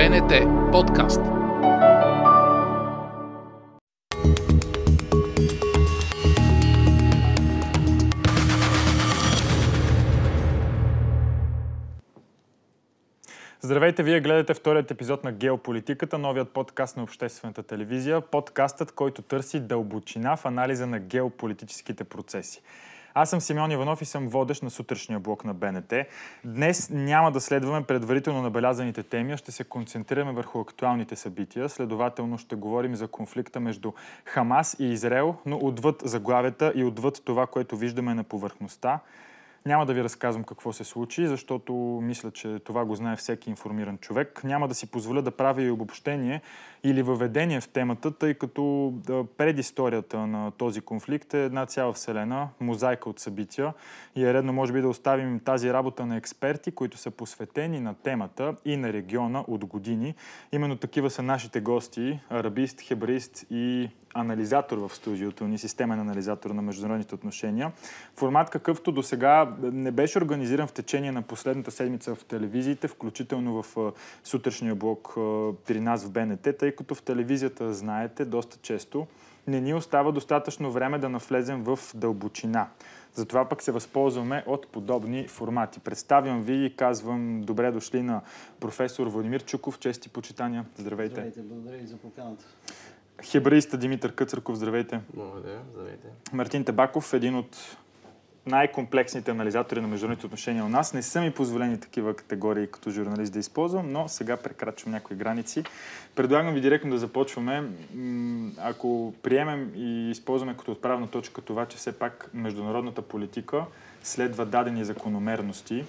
БНТ подкаст. Здравейте, вие гледате вторият епизод на Геополитиката, новият подкаст на обществената телевизия, подкастът, който търси дълбочина в анализа на геополитическите процеси. Аз съм Симеон Иванов и съм водещ на сутрешния блок на БНТ. Днес няма да следваме предварително набелязаните теми, а ще се концентрираме върху актуалните събития. Следователно ще говорим за конфликта между Хамас и Израел, но отвъд заглавията и отвъд това, което виждаме на повърхността. Няма да ви разказвам какво се случи, защото мисля, че това го знае всеки информиран човек. Няма да си позволя да правя и обобщение или въведение в темата, тъй като предисторията на този конфликт е една цяла вселена, мозайка от събития и е редно може би да оставим тази работа на експерти, които са посветени на темата и на региона от години. Именно такива са нашите гости, арабист, хебраист и анализатор в студиото ни, системен анализатор на международните отношения. Формат какъвто до сега не беше организиран в течение на последната седмица в телевизиите, включително в сутрешния блок при нас в БНТ, тъй като в телевизията, знаете, доста често не ни остава достатъчно време да навлезем в дълбочина. Затова пък се възползваме от подобни формати. Представям ви и казвам добре дошли на професор Владимир Чуков. Чести почитания. Здравейте. Здравейте, благодаря и за поканата. Хебраиста Димитър Къцърков, здравейте. Благодаря, здравейте. Мартин Тебаков, един от най-комплексните анализатори на международните отношения у нас. Не са ми позволени такива категории като журналист да използвам, но сега прекрачвам някои граници. Предлагам ви директно да започваме. Ако приемем и използваме като отправна точка това, че все пак международната политика следва дадени закономерности,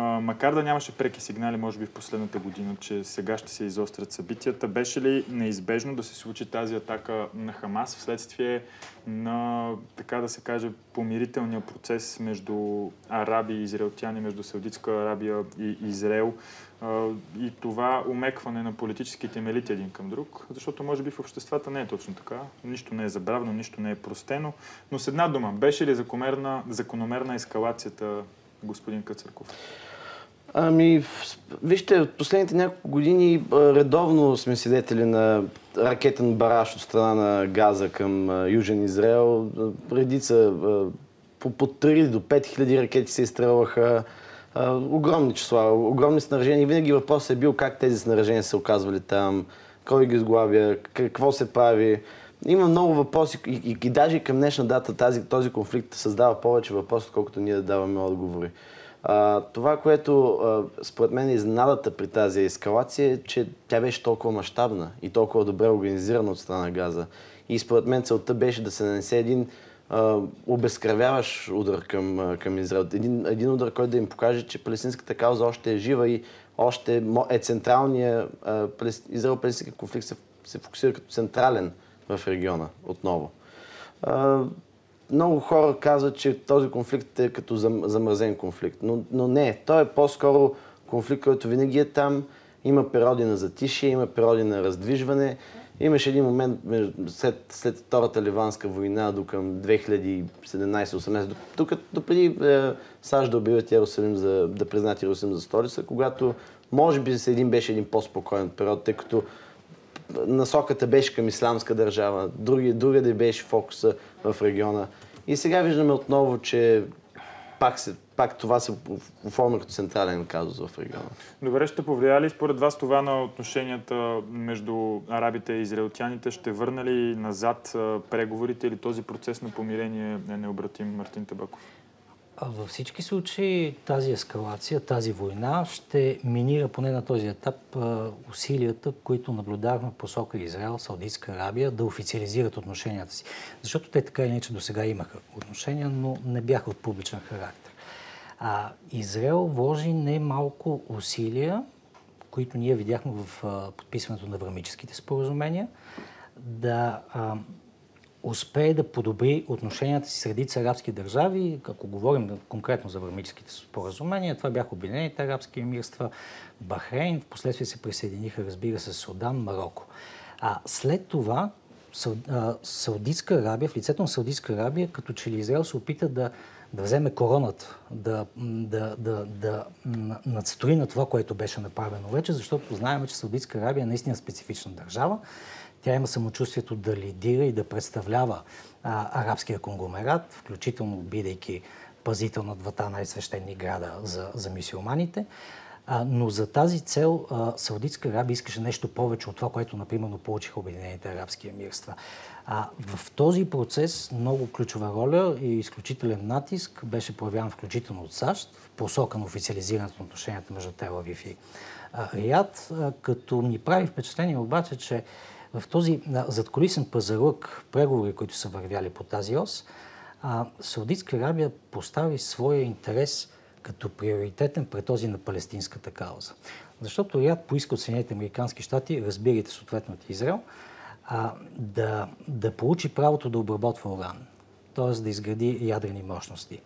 макар да нямаше преки сигнали, може би в последната година, че сега ще се изострят събитията, беше ли неизбежно да се случи тази атака на Хамас вследствие на, така да се каже, помирителния процес между араби и израелтяни, между Саудитска Арабия и Израел и това умекване на политическите им елити един към друг, защото може би в обществата не е точно така. Нищо не е забравено, нищо не е простено. Но с една дума, беше ли закономерна, закономерна ескалацията, господин Къцърков? Ами, вижте, от последните няколко години редовно сме свидетели на ракетен бараж от страна на Газа към Южен Израел. Редица по, по 3 до 5 хиляди ракети се изстрелваха. Огромни числа, огромни снаряжения. Винаги въпросът е бил как тези снаряжения се оказвали там, кой ги сглавя, какво се прави. Има много въпроси и, и, и даже към днешна дата тази, този конфликт създава повече въпроси, отколкото ние да даваме отговори. Това, което според мен е изненадата при тази ескалация е, че тя беше толкова мащабна и толкова добре организирана от страна на Газа. И според мен целта беше да се нанесе един а, удар към, към Израел. Един, един удар, който да им покаже, че палестинската кауза още е жива и още е централния Израел-палестински конфликт се, се фокусира като централен в региона отново. Много хора казват, че този конфликт е като замразен конфликт, но, но не. Той е по-скоро конфликт, който винаги е там. Има периоди на затишие, има периоди на раздвижване. Имаше един момент след, след Втората ливанска война до към 2017-18, докато допреди е, САЩ да обявят Иерусалим за, да признат Иерусалим за столица, когато може би един беше един по-спокоен период, тъй като насоката беше към исламска държава, други, да беше фокуса в региона. И сега виждаме отново, че пак, се, пак това се оформя като централен казус в региона. Добре, ще повлия ли според вас това на отношенията между арабите и израелтяните? Ще върна ли назад преговорите или този процес на помирение е необратим, Мартин Табаков? Във всички случаи тази ескалация, тази война ще минира поне на този етап усилията, които наблюдавахме в посока Израел, Саудитска Арабия да официализират отношенията си. Защото те така или иначе до сега имаха отношения, но не бяха от публичен характер. А Израел вложи немалко усилия, които ние видяхме в подписването на врамическите споразумения, да успее да подобри отношенията си с редица арабски държави. Ако говорим конкретно за върмическите споразумения, това бяха Обединените арабски емирства, Бахрейн, в последствие се присъединиха, разбира се, Судан, Марокко. А след това Саудитска Арабия, в лицето на Саудитска Арабия, като че ли Израел се опита да да вземе короната, да, да, да, надстрои на това, което беше направено вече, защото знаем, че Саудитска Арабия е наистина специфична държава. Тя има самочувствието да лидира и да представлява а, арабския конгломерат, включително бидейки пазител на двата най-свещени града за, за мисиоманите. Но за тази цел Саудитска Арабия искаше нещо повече от това, което, например, получиха Обединените арабски емирства. А, в този процес много ключова роля и изключителен натиск беше проявяван включително от САЩ в посока на официализирането на отношенията между Телавив и Риад, като ни прави впечатление обаче, че в този задколисен пазарлък, преговори, които са вървяли по тази ос, Саудитска Арабия постави своя интерес като приоритетен пред този на палестинската кауза. Защото Риад поиска от Съединените Американски щати, разбирайте съответно от Израел, а, да, да получи правото да обработва уран, т.е. да изгради ядрени мощности.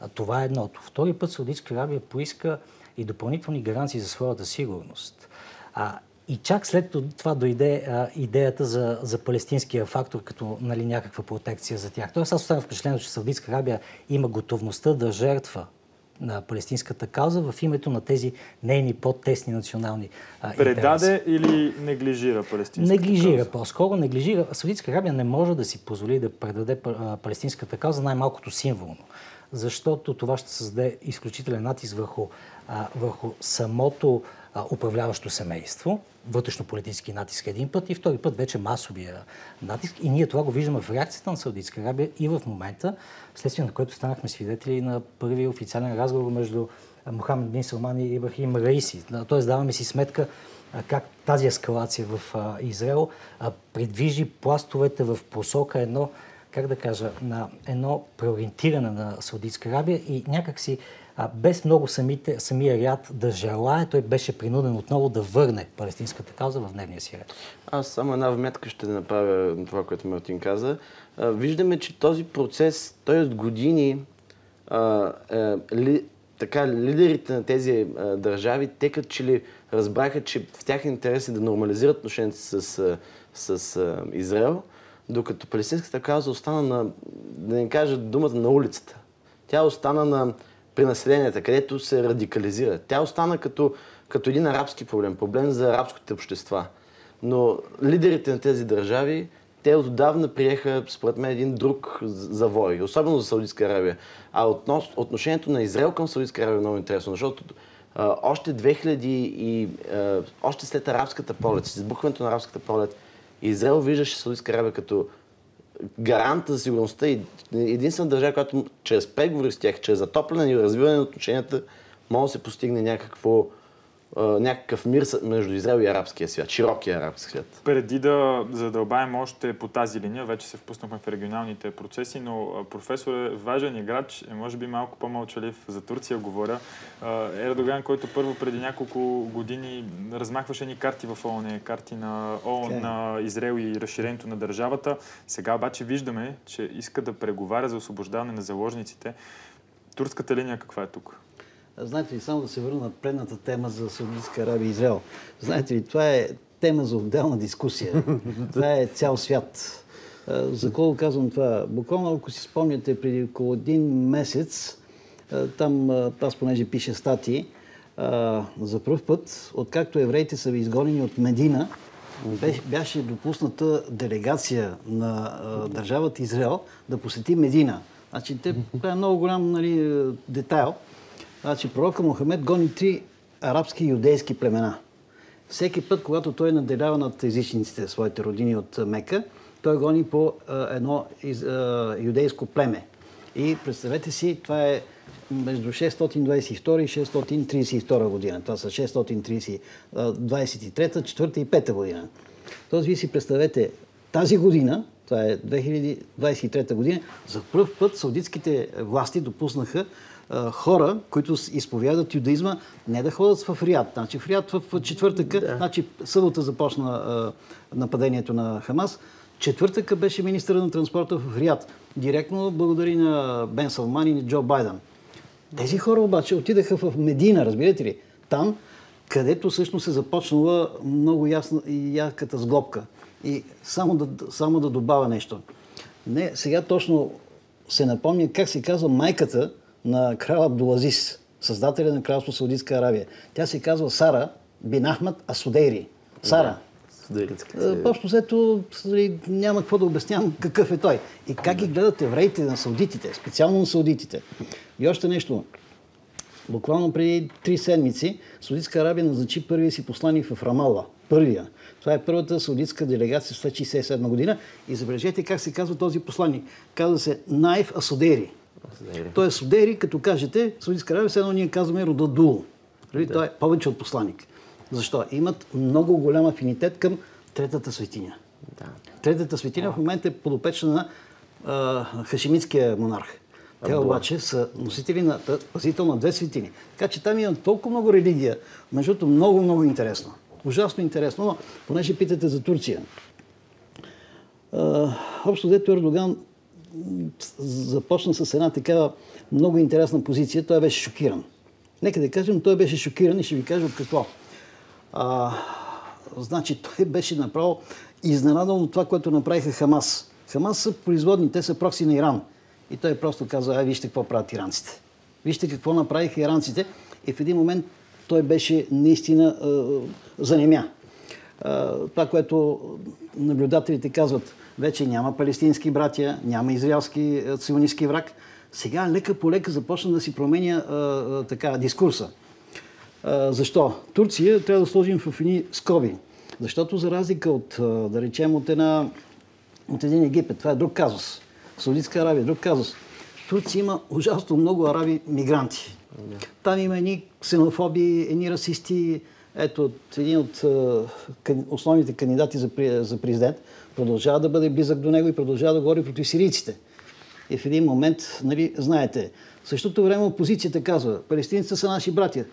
А, това е едното. Втори път Саудитска Арабия поиска и допълнителни гаранции за своята сигурност. А, и чак след това дойде а, идеята за, за палестинския фактор като нали, някаква протекция за тях. Тоест аз оставям впечатлението, че Саудитска Арабия има готовността да жертва на палестинската кауза в името на тези нейни по-тесни национални а, Предаде интереси. или неглижира палестинската Неглижира кауза? по-скоро. Неглижира. Саудитска Арабия не може да си позволи да предаде палестинската кауза най-малкото символно, защото това ще създаде изключителен натиск върху, а, върху самото а, управляващо семейство, вътрешно-политически натиск един път и втори път вече масовия натиск. И ние това го виждаме в реакцията на Саудитска Арабия и в момента, вследствие на което станахме свидетели на първи официален разговор между Мохамед Бин Салман и Ибрахим Раиси. Тоест даваме си сметка как тази ескалация в Израел предвижи пластовете в посока едно, как да кажа, на едно преориентиране на Саудитска Арабия и някакси а, без много самите, самия ряд да желая, той беше принуден отново да върне палестинската кауза в дневния си ред. Аз само една вметка ще направя на това, което Мартин каза. А, виждаме, че този процес, той от години а, е, ли, така, лидерите на тези а, държави, те като че ли разбраха, че в тях интерес е да нормализират отношенията с, с, с Израел, докато палестинската кауза остана на, да не кажа думата, на улицата. Тя остана на при населенията, където се радикализира. Тя остана като, като един арабски проблем, проблем за арабските общества. Но лидерите на тези държави, те отдавна приеха, според мен, един друг завой, особено за Саудитска Арабия. А относ, отношението на Израел към Саудитска Арабия е много интересно, защото а, още 2000 и а, още след арабската пролет, с избухването на арабската пролет, Израел виждаше Саудитска Арабия като гарант за сигурността и единствена държава, която чрез преговори с тях, чрез затопляне и развиване на отношенията, може да се постигне някакво някакъв мир между Израел и арабския свят, широкия арабски свят. Преди да задълбаем още по тази линия, вече се впуснахме в регионалните процеси, но професор е важен играч, е може би малко по-мълчалив. За Турция говоря. Ердоган, който първо преди няколко години размахваше ни карти в ООН, карти на, ООН, okay. на Израел и разширението на държавата. Сега обаче виждаме, че иска да преговаря за освобождаване на заложниците. Турската линия каква е тук? Знаете ли, само да се върна на предната тема за Саудитска Арабия и Израел. Знаете ли, това е тема за отделна дискусия. това е цял свят. За кого казвам това? Буквално, ако си спомняте, преди около един месец, там аз понеже пише статии, за първ път, откакто евреите са изгонени от Медина, беше допусната делегация на държавата Израел да посети Медина. Значи, те, това е много голям нали, детайл. Значи пророка Мохамед гони три арабски и юдейски племена. Всеки път, когато той наделява над езичниците, своите родини от Мека, той гони по едно юдейско племе. И представете си, това е между 622 и 632 година. Това са 623, 23, 4 и 5 година. Тоест, вие си представете, тази година, това е 2023 година, за първ път саудитските власти допуснаха хора, които изповядат юдаизма, не да ходят в Риад. Значи в Риад в четвъртъка, да. значи събота започна нападението на Хамас, четвъртъка беше министър на транспорта в Риад. Директно благодари на Бен Салман и на Джо Байден. Тези хора обаче отидаха в Медина, разбирате ли? Там, където всъщност се започнала много ясна и ярката сглобка. И само да, само да добавя нещо. Не, сега точно се напомня как се казва майката на крал Абдулазис, създателя на кралство Саудитска Аравия. Тя се казва Сара бин Ахмад Асудейри. Сара. Е, Просто взето нали, няма какво да обяснявам какъв е той. И как ги гледат евреите на саудитите, специално на саудитите. И още нещо. Буквално преди три седмици Саудитска Арабия назначи първия си посланник в Рамала. Първия. Това е първата саудитска делегация след 67 година. И забележете как се казва този посланник. Казва се Найф Асудери. Той е Судери, като кажете, Саудитска Арабия, все едно ние казваме рода Дул. Нали? Той е повече от посланник. Защо? Имат много голям афинитет към Третата светиня. Да. Третата светиня в момента е подопечна на а, хашемитския монарх. Те обаче са носители на пазител на две светини. Така че там има толкова много религия. Между другото, много, много интересно. Ужасно интересно, но понеже питате за Турция. А, общо дето Ердоган започна с една такава много интересна позиция. Той беше шокиран. Нека да кажем, той беше шокиран и ще ви кажа от какво. А, значи, той беше направо изненадан от това, което направиха Хамас. Хамас са производни, те са прокси на Иран. И той просто каза, ай, вижте какво правят иранците. Вижте какво направиха иранците. И в един момент той беше наистина а, занемя. А, това, което наблюдателите казват, вече няма палестински братя, няма израелски а, ционистски враг. Сега лека по лека започна да си променя а, а, така дискурса. А, защо? Турция трябва да сложим в едни скоби. Защото за разлика от, да речем, от, една, от един Египет, това е друг казус. Саудитска Аравия, друг казус. Турция има ужасно много араби мигранти. Там има едни ксенофоби, едни расисти. Ето, един от основните кандидати за президент продължава да бъде близък до него и продължава да говори против сирийците. И в един момент, нали, знаете, в същото време опозицията казва, палестинците са наши братя.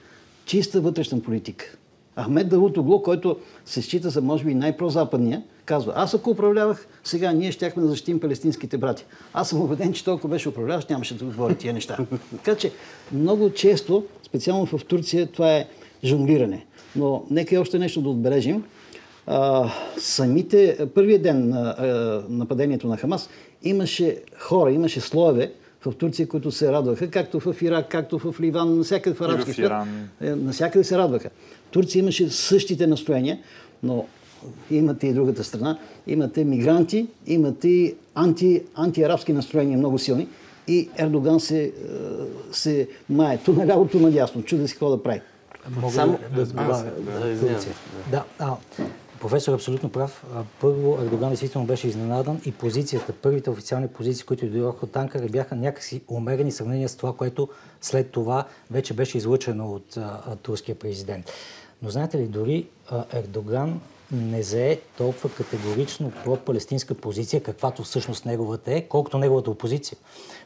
Чиста вътрешна политика. Ахмед Давут Огло, който се счита за може би най-прозападния, казва, аз ако управлявах, сега ние щяхме да защитим палестинските брати. Аз съм убеден, че толкова беше управляващ, нямаше да говори тия неща. така че много често, специално в Турция, това е жонглиране. Но нека и още нещо да отбележим. А, самите, първият ден на а, нападението на Хамас имаше хора, имаше слоеве в Турция, които се радваха, както в Ирак, както в Ливан, навсякъде в арабски в свят. Иран. Е, Навсякъде се радваха. Турция имаше същите настроения, но имате и другата страна. Имате мигранти, имате и анти, антиарабски настроения много силни. И Ердоган се, е, се мае ту наляво, ту надясно. Чуде си какво да прави. Мога Само- да, да добавя да, извинявам. Турция. Да, а, професор е абсолютно прав. Първо, Ердоган действително беше изненадан и позицията, първите официални позиции, които дойдоха от Анкара, бяха някакси умерени в сравнение с това, което след това вече беше излъчено от турския президент. Но знаете ли, дори Ердоган не зае толкова категорично про-палестинска позиция, каквато всъщност неговата е, колкото неговата опозиция.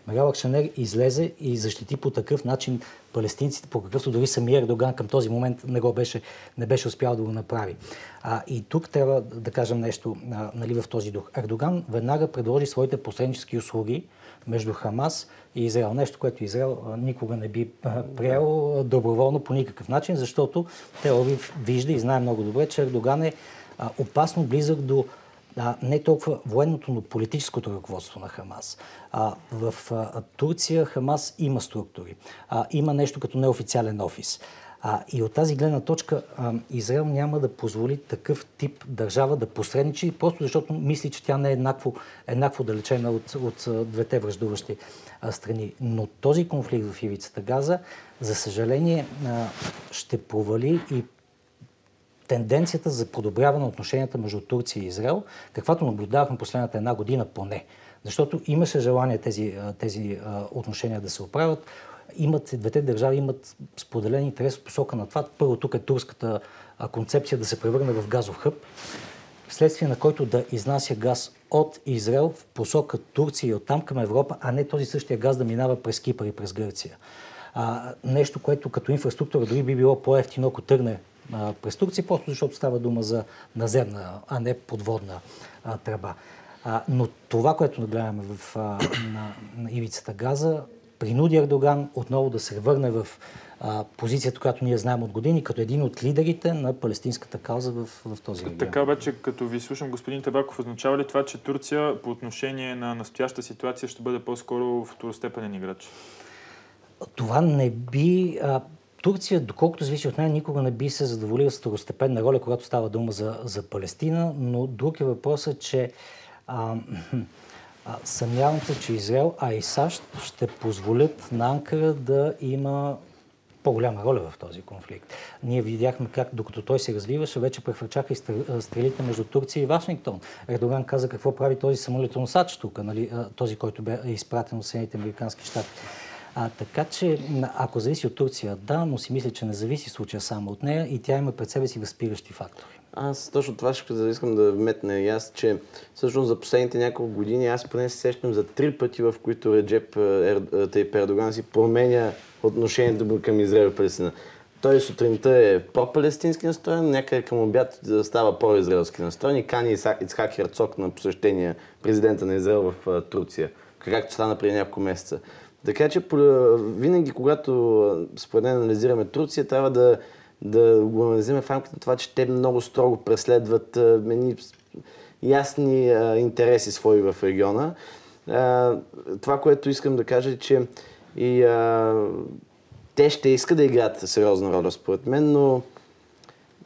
Мерал Акшанер излезе и защити по такъв начин палестинците, по какъвто дори самия Ердоган към този момент не, го беше, не беше успял да го направи. А, и тук трябва да кажем нещо а, нали, в този дух. Ердоган веднага предложи своите посреднически услуги между Хамас и Израел. Нещо, което Израел никога не би приел доброволно по никакъв начин, защото Телави вижда и знае много добре, че Ердоган е опасно близък до а, не толкова военното, но политическото ръководство на Хамас. А, в а, Турция Хамас има структури. А, има нещо като неофициален офис. А, и от тази гледна точка а, Израел няма да позволи такъв тип държава да посредничи, просто защото мисли, че тя не е еднакво, еднакво далечена от, от двете връждуващи а, страни. Но този конфликт в ивицата Газа, за съжаление, а, ще провали и тенденцията за подобряване на отношенията между Турция и Израел, каквато наблюдавахме последната една година поне. Защото имаше желание тези, тези отношения да се оправят. Имат, двете държави имат споделен интерес в посока на това. Първо тук е турската концепция да се превърне в газов хъб, вследствие на който да изнася газ от Израел в посока Турция и оттам към Европа, а не този същия газ да минава през Кипър и през Гърция. А, нещо, което като инфраструктура дори би било по-ефтино, ако тръгне а, през Турция, просто защото става дума за наземна, а не подводна а, тръба. А, но това, което нагледаме в, а, на, на ивицата Газа, принуди Ердоган отново да се върне в а, позицията, която ние знаем от години, като един от лидерите на палестинската кауза в, в този регион. Така обаче, като ви слушам, господин Табаков, означава ли това, че Турция по отношение на настояща ситуация ще бъде по-скоро второстепенен играч? Това не би... А, Турция, доколкото зависи от нея, никога не би се задоволила с второстепенна роля, когато става дума за, за Палестина, но друг е въпросът, че а, а, съмнявам се, че Израел, а и САЩ ще позволят на Анкара да има по-голяма роля в този конфликт. Ние видяхме как, докато той се развиваше, вече прехвърчаха и стрелите между Турция и Вашингтон. Ердоган каза какво прави този самолетоносач тук, нали, този, който бе изпратен от Съединените Американски щати. А, така че, ако зависи от Турция, да, но си мисля, че не зависи случая само от нея и тя има пред себе си възпиращи фактори. Аз точно това ще искам да вметна и аз, че всъщност за последните няколко години аз поне се сещам за три пъти, в които Реджеп Тейп Ердоган си променя отношението към Израел Палестина. Той сутринта е по-палестински настроен, някъде към обяд става по-израелски настроен и кани Ицхак Херцог на посещение президента на Израел в Турция, както стана преди няколко месеца. Така че винаги, когато според мен анализираме Турция, трябва да, да го анализираме в рамките на това, че те много строго преследват едни ясни а, интереси свои в региона. А, това, което искам да кажа е, че и а, те ще искат да играят сериозна роля, според мен, но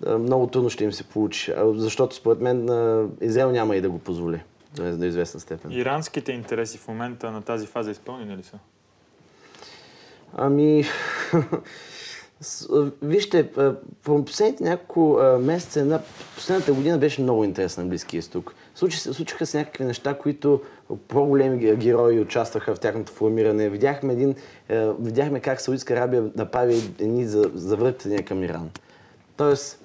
а, много трудно ще им се получи, защото според мен а, Израел няма и да го позволи до известна степен. Иранските интереси в момента на тази фаза изпълнени ли са? Ами, вижте, в последните няколко месеца, една, последната година беше много интересна на Близкия изток. Случи, случиха се някакви неща, които по-големи герои участваха в тяхното формиране. Видяхме, един, видяхме как Саудитска Арабия направи едни завъртания към Иран. Тоест,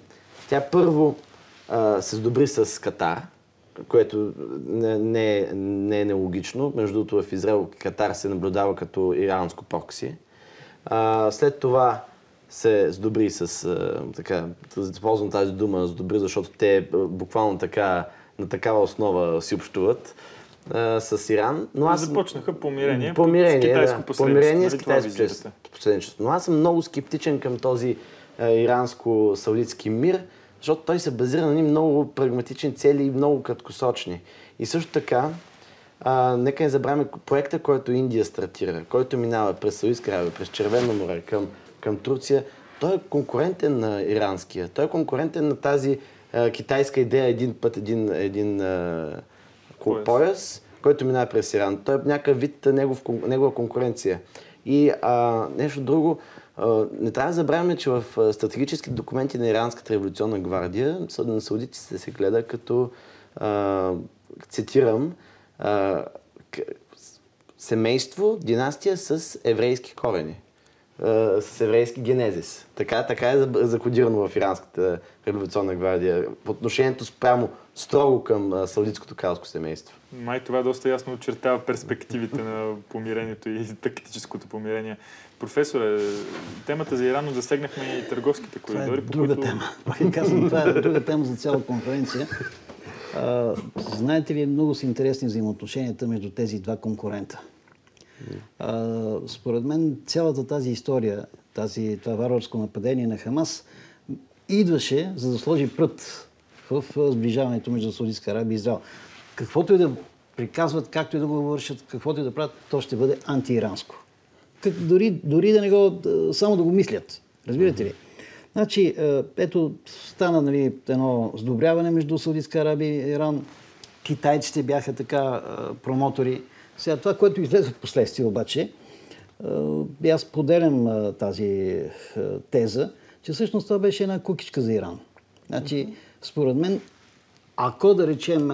тя първо се сдобри с Катар, което не, не, не е нелогично. Между другото, в Израел Катар се наблюдава като иранско прокси. След това се сдобри с, така, ползвам тази дума, сдобри, защото те буквално така, на такава основа си общуват а, с Иран. Но аз... Започнаха помирение, помирение с китайско да, помирение с нали китайско посредничество. Но аз съм много скептичен към този иранско-саудитски мир, защото той се базира на ни много прагматични цели и много краткосрочни. И също така, а, нека не забравяме проекта, който Индия стартира, който минава през Саудитска Аравия, през Червено море към, към Турция. Той е конкурентен на иранския. Той е конкурентен на тази а, китайска идея един път, един, един а, пояс. пояс, който минава през Иран. Той е някакъв вид негов, негова конкуренция. И а, нещо друго, а, не трябва да забравяме, че в стратегически документи на Иранската революционна гвардия на саудитите се гледа като, а, цитирам, а, семейство, династия с еврейски корени, а, с еврейски генезис. Така, така е закодирано в Иранската революционна гвардия. В отношението спрямо строго към саудитското кралско семейство. Май това доста ясно очертава перспективите на помирението и тактическото помирение. Професоре, темата за Иран засегнахме и търговските коридори. Това е друга които... тема. Казвам, това е друга тема за цяла конференция. А, знаете ли, много са интересни взаимоотношенията между тези два конкурента. А, според мен цялата тази история, тази, това варварско нападение на Хамас, идваше за да сложи прът в сближаването между Саудитска Арабия и Израел. Каквото и да приказват, както и да го вършат, каквото и да правят, то ще бъде антииранско. Дори, дори да не го, само да го мислят. Разбирате ли? Значи, ето, стана нали, едно сдобряване между Саудитска Арабия и Иран. Китайците бяха така промотори. Сега това, което излезе в последствие обаче, аз поделям тази теза, че всъщност това беше една кукичка за Иран. Значи, според мен, ако да речем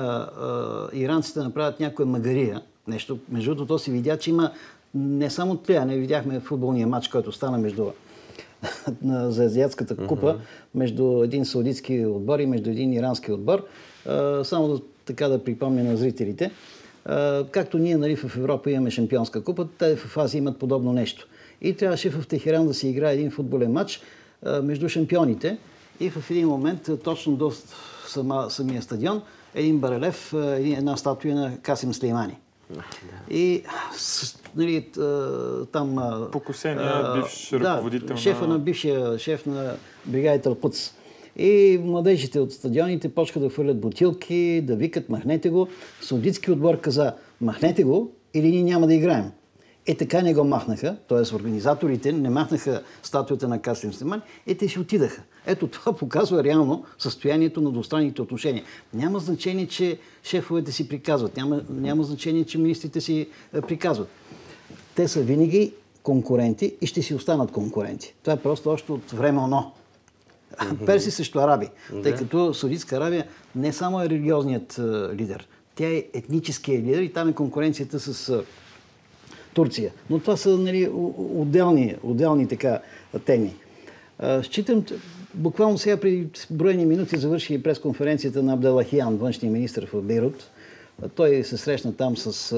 иранците направят някоя магария, нещо, между другото, то се видя, че има не само това, не видяхме футболния матч, който стана между за Азиатската купа между един саудитски отбор и между един ирански отбор. Само така да припомня на зрителите. Както ние нали, в Европа имаме шампионска купа, те в Азия имат подобно нещо. И трябваше в Техеран да се играе един футболен матч между шампионите. И в един момент, точно до сама, самия стадион, един барелев, една статуя на Касим Слеймани. И нали, там... Покусения бивш ръководител да, шефа на... бившия шеф на бригадите Алпуц. И младежите от стадионите почнаха да хвърлят бутилки, да викат, махнете го. Саудитски отбор каза, махнете го или ние няма да играем. Е така не го махнаха, т.е. организаторите не махнаха статуята на Касим Слеман, е те си отидаха. Ето това показва реално състоянието на двустранните отношения. Няма значение, че шефовете си приказват, няма, няма значение, че министрите си е, приказват. Те са винаги конкуренти и ще си останат конкуренти. Това е просто още от време оно. Перси срещу араби, тъй като Саудитска Арабия не само е религиозният е, лидер, тя е етническия лидер и там е конкуренцията с е, Турция. Но това са нали, отделни, отделни така теми. Считам, буквално сега преди броени минути завърши пресконференцията на Абделахиян, външния министр в Бейрут. Той се срещна там с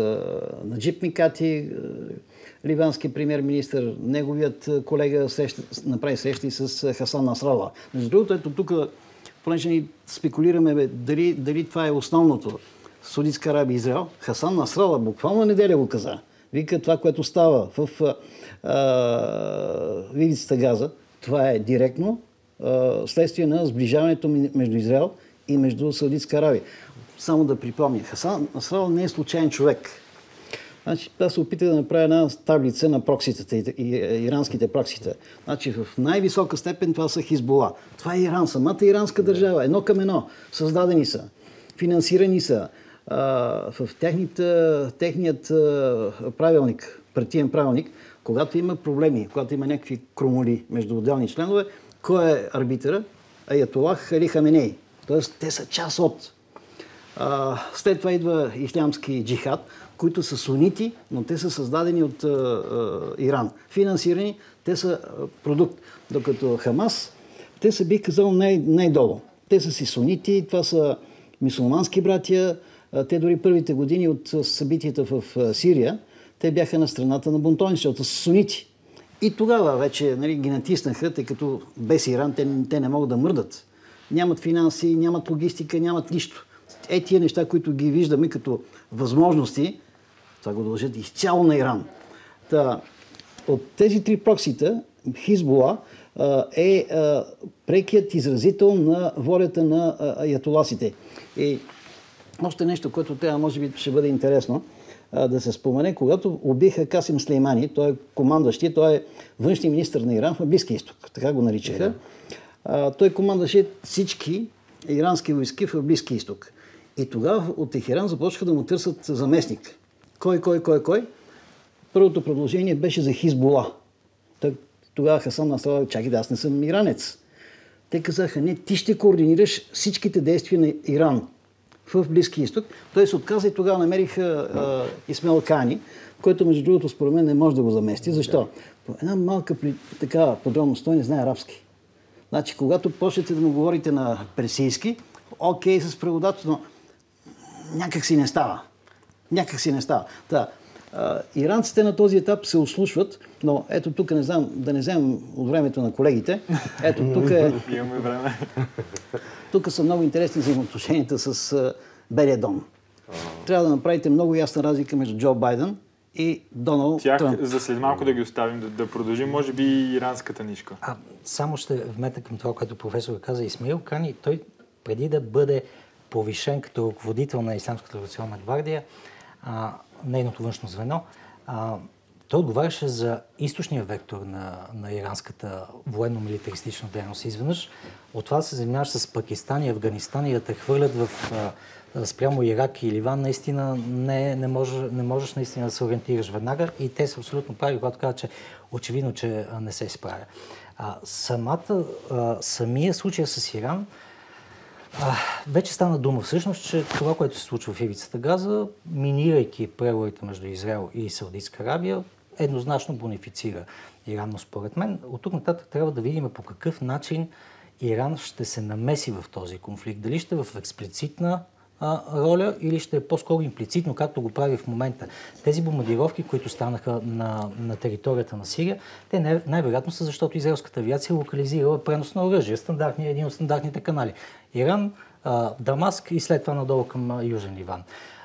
Наджип Микати, ливански премьер-министр, неговият колега среща, направи срещи с Хасан Насрала. Между другото, ето тук, понеже ни спекулираме дали, дали това е основното, Судитска Арабия и Израел, Хасан Насрала буквално неделя го каза. Вика това, което става в Вивицата Газа, това е директно а, следствие на сближаването между Израел и между Саудитска Аравия. Само да припомня, Хасан Насрал не е случайен човек. Значи, аз се опитах да направя една таблица на прокситата и, и иранските проксита. Значи, в най-висока степен това са Хизбола. Това е Иран, самата иранска държава. Едно към едно. Създадени са, финансирани са, в техните, техният правилник, партиен правилник, когато има проблеми, когато има някакви кромоли между отделни членове, кой е арбитъра? Аятолах Али Хаменей. Тоест, те са част от. След това идва ислямски джихад, които са сунити, но те са създадени от Иран. Финансирани, те са продукт. Докато Хамас, те са, бих казал, най- най-долу. Те са си сунити, това са мусулмански братия, те дори първите години от събитията в Сирия, те бяха на страната на бунтони, защото са сунити. И тогава вече нали, ги натиснаха, тъй като без Иран те, те не могат да мърдат. Нямат финанси, нямат логистика, нямат нищо. Е тия неща, които ги виждаме като възможности, това го дължат изцяло на Иран. Та, от тези три проксита, Хизбола е прекият изразител на волята на аятоласите. И още нещо, което трябва, може би, ще бъде интересно да се спомене. Когато убиха Касим Слеймани, той е командващи, той е външния министр на Иран в Близкия изток, така го наричаха. А, той командваше всички ирански войски в Близкия изток. И тогава от Техеран започнаха да му търсят заместник. Кой, кой, кой, кой? Първото предложение беше за Хизбола. Тогава Хасан Насрала, чакай да аз не съм иранец. Те казаха, не, ти ще координираш всичките действия на Иран в Близки изток. Той се отказа и тогава намериха Исмел Кани, който между другото според мен не може да го замести. Защо? По една малка така подробност, той не знае арабски. Значи, когато почнете да му говорите на пресийски, окей с преводач, но някак си не става. Някак си не става. Та, а, иранците на този етап се ослушват, но ето тук не знам, да не вземем от времето на колегите. Ето тук е... Имаме време. Тук са много интересни взаимоотношенията с Белия дом. Трябва да направите много ясна разлика между Джо Байден и Доналд Тях, Тръмп. за след малко да ги оставим, да, да продължим, може би и иранската нишка. А, само ще вметна към това, което професор каза. Исмаил Кани, той преди да бъде повишен като ръководител на Исламската революционна гвардия, а, нейното външно звено, а, той отговаряше за източния вектор на, на иранската военно-милитаристична дейност. Изведнъж от това да се занимаваш с Пакистан и Афганистан и да те хвърлят в а, спрямо Ирак и Ливан, наистина не, не, може, не можеш наистина да се ориентираш веднага и те са абсолютно прави, когато казват, че очевидно, че не се справя. А, самата, а, самия случай с Иран, а, вече стана дума всъщност, че това, което се случва в ивицата Газа, минирайки преговорите между Израел и Саудитска Арабия, еднозначно бонифицира Иран. Но според мен, от тук нататък трябва да видим по какъв начин Иран ще се намеси в този конфликт. Дали ще в експлицитна а, роля или ще е по-скоро имплицитно, както го прави в момента. Тези бомбардировки, които станаха на, на територията на Сирия, те най- най-вероятно са защото израелската авиация е локализирала пренос на оръжие, стандартни, един от стандартните канали. Иран, а, Дамаск и след това надолу към а, Южен Ливан.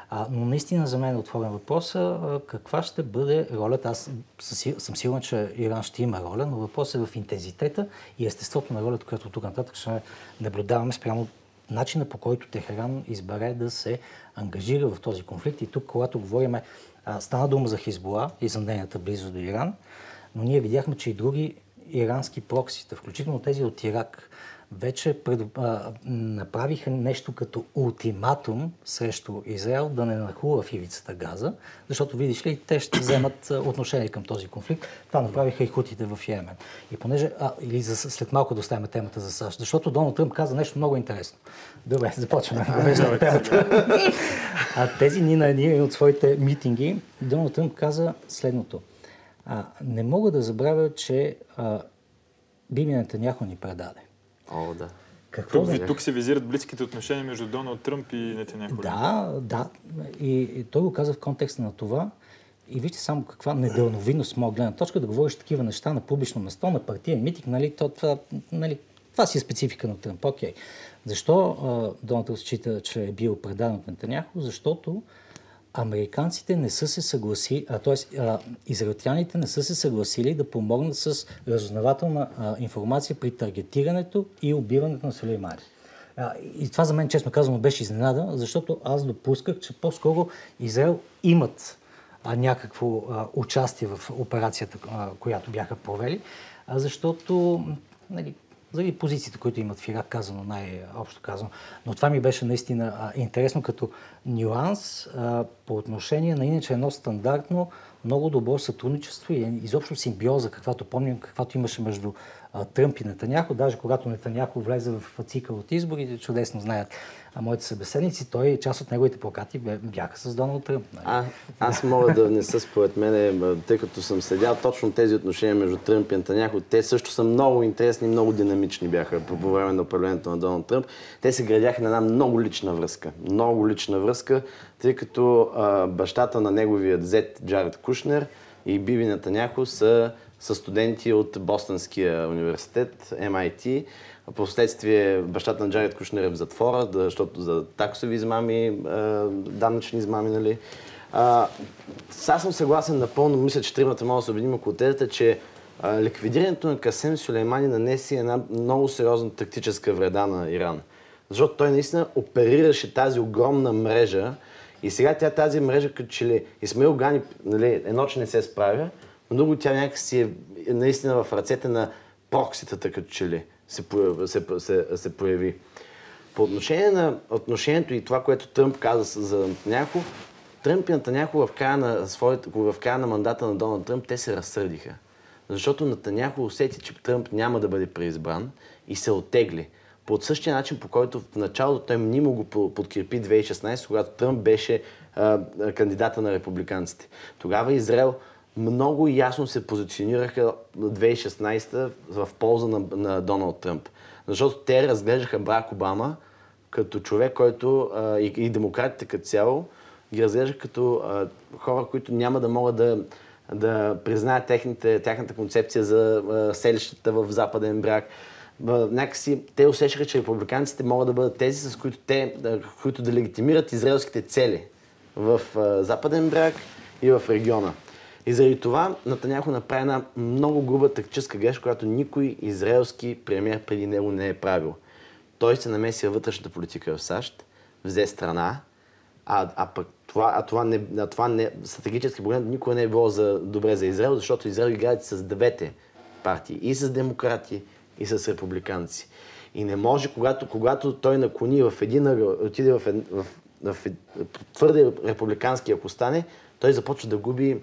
А, но наистина за мен е отворен въпрос каква ще бъде ролята. Аз съм сигурен, че Иран ще има роля, но въпросът е в интензитета и естеството на ролята, която тук нататък ще наблюдаваме спрямо начина по който Техеран избере да се ангажира в този конфликт. И тук, когато говорим, стана дума за Хизбола и за нейната близо до Иран, но ние видяхме, че и други ирански проксита, включително тези от Ирак, вече пред, а, направиха нещо като ултиматум срещу Израел да не нахлува в ивицата Газа, защото видиш ли, те ще вземат отношение към този конфликт. Това направиха и хутите в Йемен. И понеже, а, или за, след малко да оставим темата за САЩ, защото Доналд Тръмп каза нещо много интересно. Добре, започваме да темата. а тези ни на един от своите митинги, Доналд Тръмп каза следното. А, не мога да забравя, че а, Биби Нетаняхо ни предаде. О, да. Какво тук, тук се визират близките отношения между Доналд Тръмп и Нетаняху. Да, да. И, и той го каза в контекста на това. И вижте само каква недълновидност моя гледна точка да говориш такива неща на публично место, на партиен митинг, нали, то, това, нали, това си е специфика на Тръмп. Окей. Защо Доналд Тръмп счита, че е бил предаден от Нетаняху? Защото американците не са се съгласили, т.е. израелтяните не са се съгласили да помогнат с разузнавателна а, информация при таргетирането и убиването на Сулеймани. И това за мен, честно казано, беше изненада, защото аз допусках, че по-скоро Израел имат а, някакво а, участие в операцията, а, която бяха провели, а, защото нали, заради позициите, които имат в Ирак, казано най-общо казано. Но това ми беше наистина а, интересно като нюанс а, по отношение на иначе едно стандартно, много добро сътрудничество и изобщо симбиоза, каквато помним, каквато имаше между Тръмп и Нетаняхо. Даже когато Нетаняхо влезе в цикъл от изборите, чудесно знаят а моите събеседници, той част от неговите плакати бяха с Доналд Тръмп. Нали? А, аз мога да внеса според мен, тъй като съм следял точно тези отношения между Тръмп и Нетаняхо. Те също са много интересни, много динамични бяха по, време на управлението на Доналд Тръмп. Те се градяха на една много лична връзка. Много лична връзка, тъй като а, бащата на неговия зет Джаред Кушнер и Биби Нетаняхо са са студенти от Бостонския университет, MIT. Последствие бащата на Джаред Кушнер е в затвора, защото за таксови измами, данъчни измами, нали. А, аз съм съгласен напълно, мисля, че тримата могат да се убедим около тезата, че ликвидирането на Касем Сулеймани нанеси една много сериозна тактическа вреда на Иран. Защото той наистина оперираше тази огромна мрежа и сега тя тази мрежа, като че ли Исмаил Гани нали, едно, че не се справя, много тя някакси е наистина в ръцете на прокситата, като че ли се, се, се, се появи. По отношение на отношението и това, което Тръмп каза за Натаняхо, Тръмп и Натаняхо в края на, своите, в края на мандата на Доналд Тръмп, те се разсърдиха. Защото Натаняхо усети, че Тръмп няма да бъде преизбран и се оттегли. По същия начин, по който в началото той мнимо го подкрепи 2016, когато Тръмп беше а, кандидата на републиканците. Тогава Израел много ясно се позиционираха 2016 в полза на, на Доналд Тръмп. Защото те разглеждаха Брак Обама като човек, който а, и, и демократите като цяло ги разглеждаха като а, хора, които няма да могат да, да признаят техните, тяхната концепция за а, селищата в Западен бряг. Някакси те усещаха, че републиканците могат да бъдат тези, с които те, да, които да легитимират израелските цели в а, Западен бряг и в региона. И заради това Натаняхо направи една много груба тактическа грешка, която никой израелски премьер преди него не е правил. Той се намеси във вътрешната политика в САЩ, взе страна, а, а пък това, а това, не, а това не, стратегически поглед никога не е било за, добре за Израел, защото Израел играе с двете партии. И с демократи, и с републиканци. И не може, когато, когато той наклони в един отиде в, в, в, в твърде републикански, ако стане, той започва да губи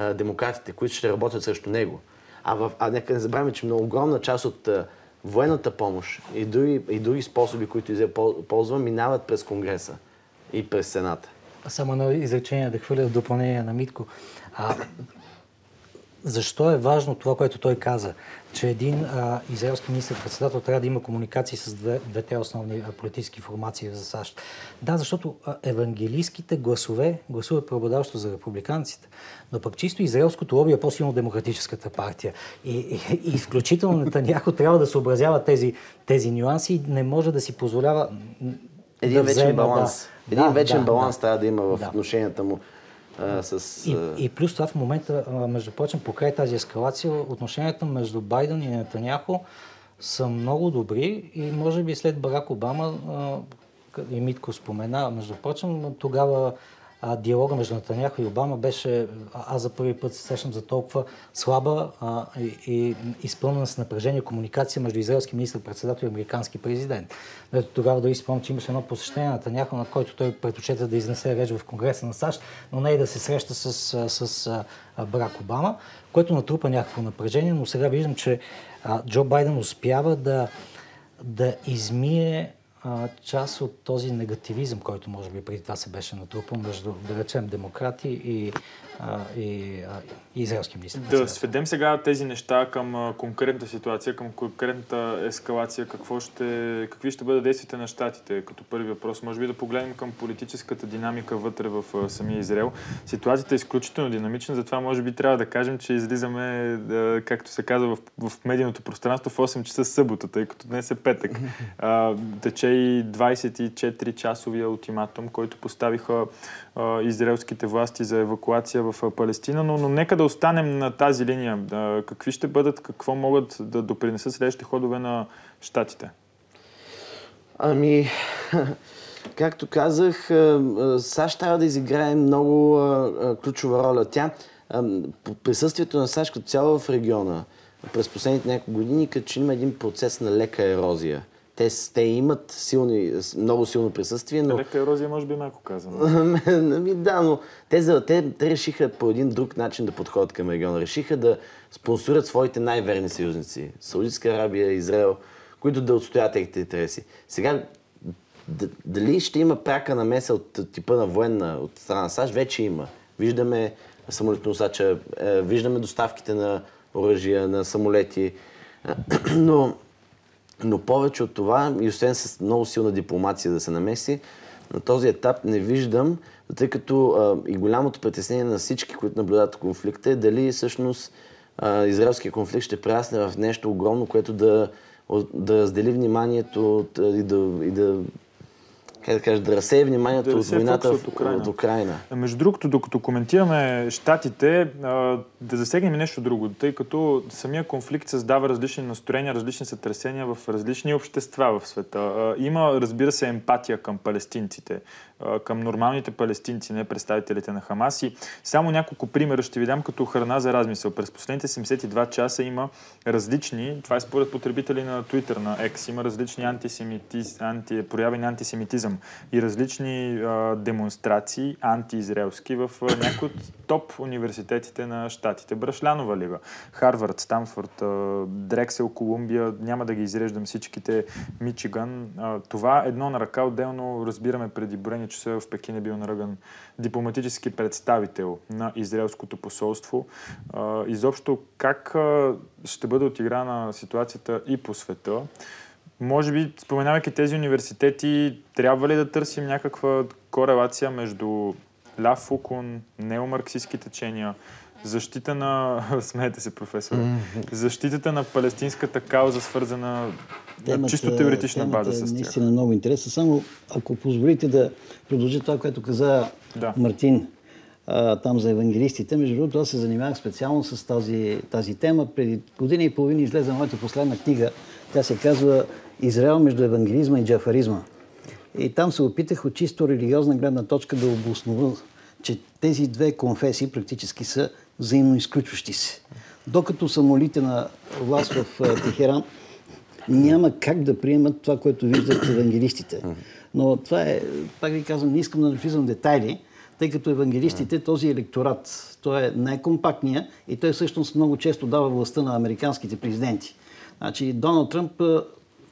демократите, които ще работят срещу него. А, в, а нека не забравяме, че много огромна част от а, военната помощ и други, и други способи, които Израел ползва, минават през Конгреса и през Сената. Само едно изречение да хвърля в допълнение на Митко. А, защо е важно това, което той каза, че един а, израелски министр-председател трябва да има комуникации с две, двете основни а, политически формации за САЩ? Да, защото а, евангелийските гласове гласуват преобладаващо за републиканците, но пък чисто израелското лоби е по-силно демократическата партия. И, и, и включително Нетаняхо трябва да съобразява тези, тези нюанси и не може да си позволява един да вечен взема, баланс. Да. Един Да, вечен да, баланс да. трябва да има в отношенията му а, с... И, и плюс това в момента, между прочим, покрай тази ескалация, отношенията между Байден и Нетаняхо са много добри и може би след Барак Обама, и Митко спомена, между прочим, тогава а, диалога между Нетаняхо и Обама беше, аз за първи път се сещам за толкова слаба а, и, и изпълнена с напрежение комуникация между израелски министр-председател и американски президент. Ето тогава дори спомням, че имаше едно посещение на Таняхо, на който той предпочита да изнесе реч в Конгреса на САЩ, но не и да се среща с, с а, Барак Обама, което натрупа някакво напрежение, но сега виждам, че а, Джо Байден успява да, да измие а, част от този негативизъм, който може би преди това се беше натрупал между, да речем, демократи и, а, и, а, и израелски министр. Да сведем сега тези неща към конкретната ситуация, към конкретната ескалация. Какво ще, какви ще бъдат действията на щатите? Като първи въпрос, може би да погледнем към политическата динамика вътре в самия Израел. Ситуацията е изключително динамична, затова може би трябва да кажем, че излизаме, както се казва в, в медийното пространство, в 8 часа събота, тъй като днес е петък. А, тече и 24-часовия ултиматум, който поставиха а, израелските власти за евакуация в Палестина, но, но нека да останем на тази линия. А, какви ще бъдат, какво могат да допринесат следващите ходове на щатите? Ами, както казах, САЩ трябва да изиграе много ключова роля. Тя, присъствието на САЩ като цяло в региона, през последните няколко години, като че има един процес на лека ерозия. Те, те имат силни, много силно присъствие, но... Лека ерозия, може би малко казано. Ами да, но те, за, те, те решиха по един друг начин да подходят към региона. Решиха да спонсорират своите най-верни съюзници. Саудитска Арабия, Израел, които да отстоят техните интереси. Сега, дали ще има прака намеса от типа на военна от страна на САЩ, вече има. Виждаме самолетоносача, е, виждаме доставките на оръжия, на самолети, но но повече от това, и освен с много силна дипломация да се намеси, на този етап не виждам, тъй като а, и голямото притеснение на всички, които наблюдават конфликта е дали всъщност израелския конфликт ще прерасне в нещо огромно, което да, да раздели вниманието и, да, и да, как да кажа, да разсее вниманието Да от войната от Украйна. от Украина. Между другото, докато коментираме щатите, да засегнем нещо друго, тъй като самия конфликт създава различни настроения, различни сътресения в различни общества в света. Има, разбира се, емпатия към палестинците, към нормалните палестинци, не представителите на Хамас. И само няколко примера ще ви дам като храна за размисъл. През последните 72 часа има различни, това е според потребители на Twitter, на X, има различни антисемитиз, анти, прояви на антисемитизъм и различни а, демонстрации антиизраелски в някои от топ университетите на щатите. Брашлянова лига, Харвард, Станфорд, а, Дрексел, Колумбия, няма да ги изреждам всичките, Мичиган. А, това едно на ръка, отделно разбираме преди броени часа в Пекин е бил наръган дипломатически представител на израелското посолство. А, изобщо как а, ще бъде отиграна ситуацията и по света. Може би, споменавайки тези университети, трябва ли да търсим някаква корелация между Ля Фукун, неомарксистски течения, защита на... Смеете се, професор. Защитата на палестинската кауза, свързана на чисто теоретична темата база е с тях. наистина много интересна. Само ако позволите да продължи това, което каза Да. Мартин а, там за евангелистите. Между другото, аз се занимавах специално с тази, тази тема. Преди година и половина излезе моята последна книга. Тя се казва Израел между евангелизма и джафаризма. И там се опитах от чисто религиозна гледна точка да обоснова, че тези две конфесии практически са взаимно изключващи се. Докато самолите на власт в Техеран няма как да приемат това, което виждат евангелистите. Но това е, пак ви казвам, не искам да навлизам детайли, тъй като евангелистите, този електорат, той е най-компактния и той всъщност много често дава властта на американските президенти. Значи Доналд Тръмп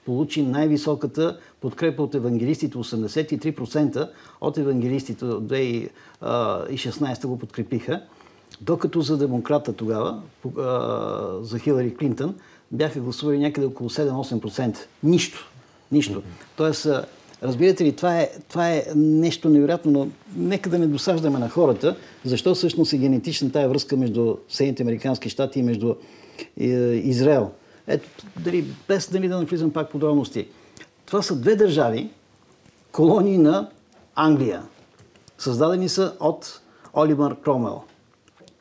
получи най-високата подкрепа от евангелистите, 83% от евангелистите от 2016 го подкрепиха, докато за демократа тогава, за Хилари Клинтън, бяха гласували някъде около 7-8%. Нищо. Нищо. Тоест, разбирате ли, това е, това е нещо невероятно, но нека да не досаждаме на хората, защо всъщност е генетична тая връзка между Съединените Американски щати и между е, Израел. Ето, дали, без дали да навлизам пак подробности. Това са две държави, колонии на Англия. Създадени са от Оливър Кромел.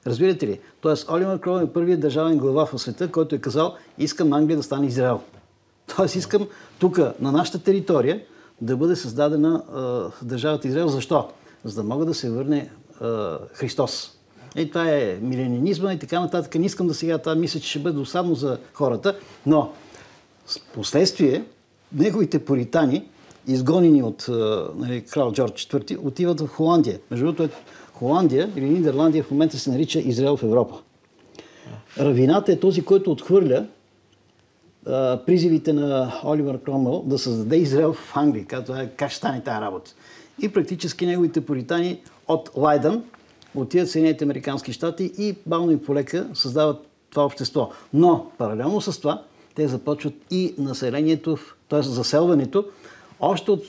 Разбирате ли? Тоест, Оливър Кромел е първият държавен глава в света, който е казал, искам Англия да стане Израел. Тоест, искам тук, на нашата територия, да бъде създадена е, държавата Израел. Защо? За да мога да се върне е, Христос. И това е миленинизма и така нататък. Не искам да сега това мисля, че ще бъде досадно за хората, но с последствие неговите поритани, изгонени от нали, крал Джордж IV, отиват в Холандия. Между другото, Холандия или Нидерландия в момента се нарича Израел в Европа. Равината е този, който отхвърля а, призивите на Оливър Кромел да създаде Израел в Англия. Казва, е, как ще стане тази работа. И практически неговите поритани от Лайдън отиват Съединените Американски щати и бавно и полека създават това общество. Но паралелно с това, те започват и населението, т.е. заселването, още от,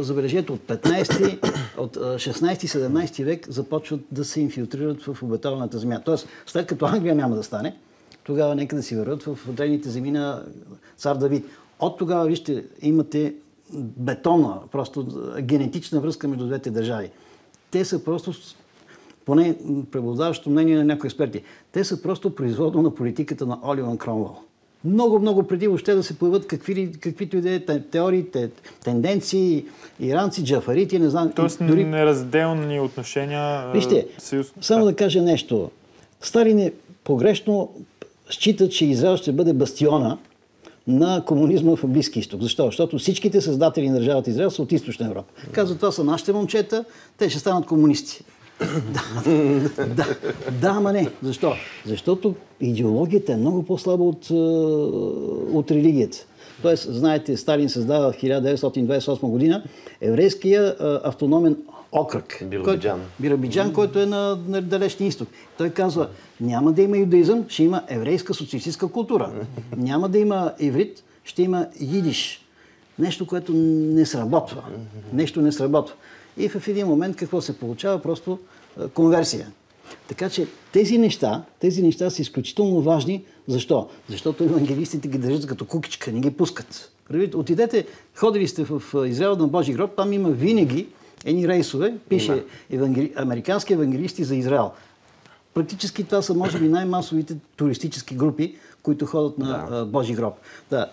забележете, от 15, от 16-17 век започват да се инфилтрират в обетованата земя. Тоест, след като Англия няма да стане, тогава нека да си върват в древните земи на цар Давид. От тогава, вижте, имате бетона, просто генетична връзка между двете държави. Те са просто, поне преобладаващо мнение на някои експерти, те са просто производно на политиката на Оливан Кромвел много, много преди въобще да се появят какви, каквито и да е теории, тенденции, иранци, джафарити, не знам. Тоест дори... неразделни отношения. Вижте, съюз... само да кажа нещо. Сталин е погрешно счита, че Израел ще бъде бастиона на комунизма в Близки изток. Защо? Защото всичките създатели на държавата Израел са от източна Европа. Казва, това са нашите момчета, те ще станат комунисти да, да, да, ама не. Защо? Защото идеологията е много по-слаба от, е, от религията. Тоест, знаете, Сталин създава в 1928 година еврейския е, автономен окръг. Биробиджан. Който, Биробиджан, който е на, на далечния изток. Той казва, няма да има юдаизъм, ще има еврейска социалистическа култура. Няма да има иврит, ще има идиш. Нещо, което не сработва. Нещо не сработва. И в един момент какво се получава? Просто конверсия. Така че тези неща, тези неща са изключително важни. Защо? Защото евангелистите ги държат като кукичка, не ги пускат. Отидете, ходили сте в Израел на Божи гроб, там има винаги едни рейсове, пише евангели... американски евангелисти за Израел. Практически това са, може би, най-масовите туристически групи, които ходят на да. Божи гроб. Да.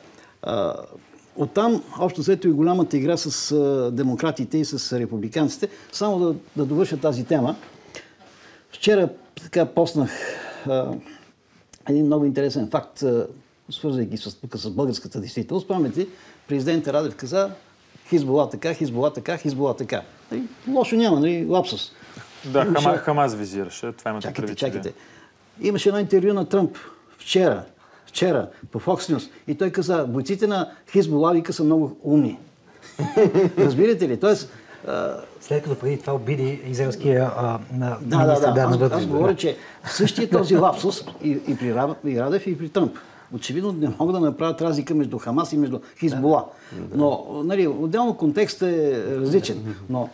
Оттам, общо взето и голямата игра с а, демократите и с републиканците. Само да, да довърша тази тема. Вчера така поснах а, един много интересен факт, свързвайки с, тук с българската действителност. Спомняте, президент Радев каза Хизбола така, Хизбола така, Хизбола така. Нали, лошо няма, нали, лапсус. Да, Имаше... Хамаз визираше. Това имате чакайте, чакайте. Имаше едно интервю на Тръмп вчера вчера по Fox News. И той каза, бойците на Хизбола вика са много умни. Разбирате ли? Тоест, след като преди това обиди израелския на да, да, да. Аз, аз говоря, че същия този лапсус и, и при Радев и при Тръмп. Очевидно не могат да направят разлика между Хамас и между Хизбола. Но, нали, отделно контекстът е различен. Но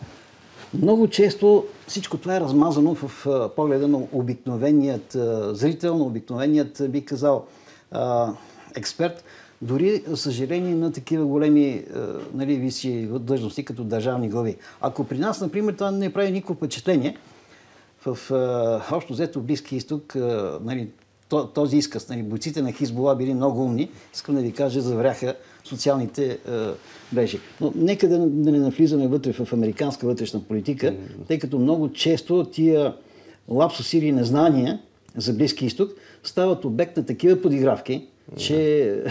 много често всичко това е размазано в погледа на обикновеният зрител, на обикновеният, би казал, а, експерт, дори, съжаление, на такива големи нали, висши длъжности, като държавни глави. Ако при нас, например, това не прави никакво впечатление, в а, общо взето Близки изток, а, нали, този изказ, нали, бойците на Хизбола били много умни, искам да ви кажа, завряха социалните а, мрежи. Но нека да, да не навлизаме вътре в американска вътрешна политика, тъй като много често тия лапсуси или незнания за Близки изток стават обект на такива подигравки, че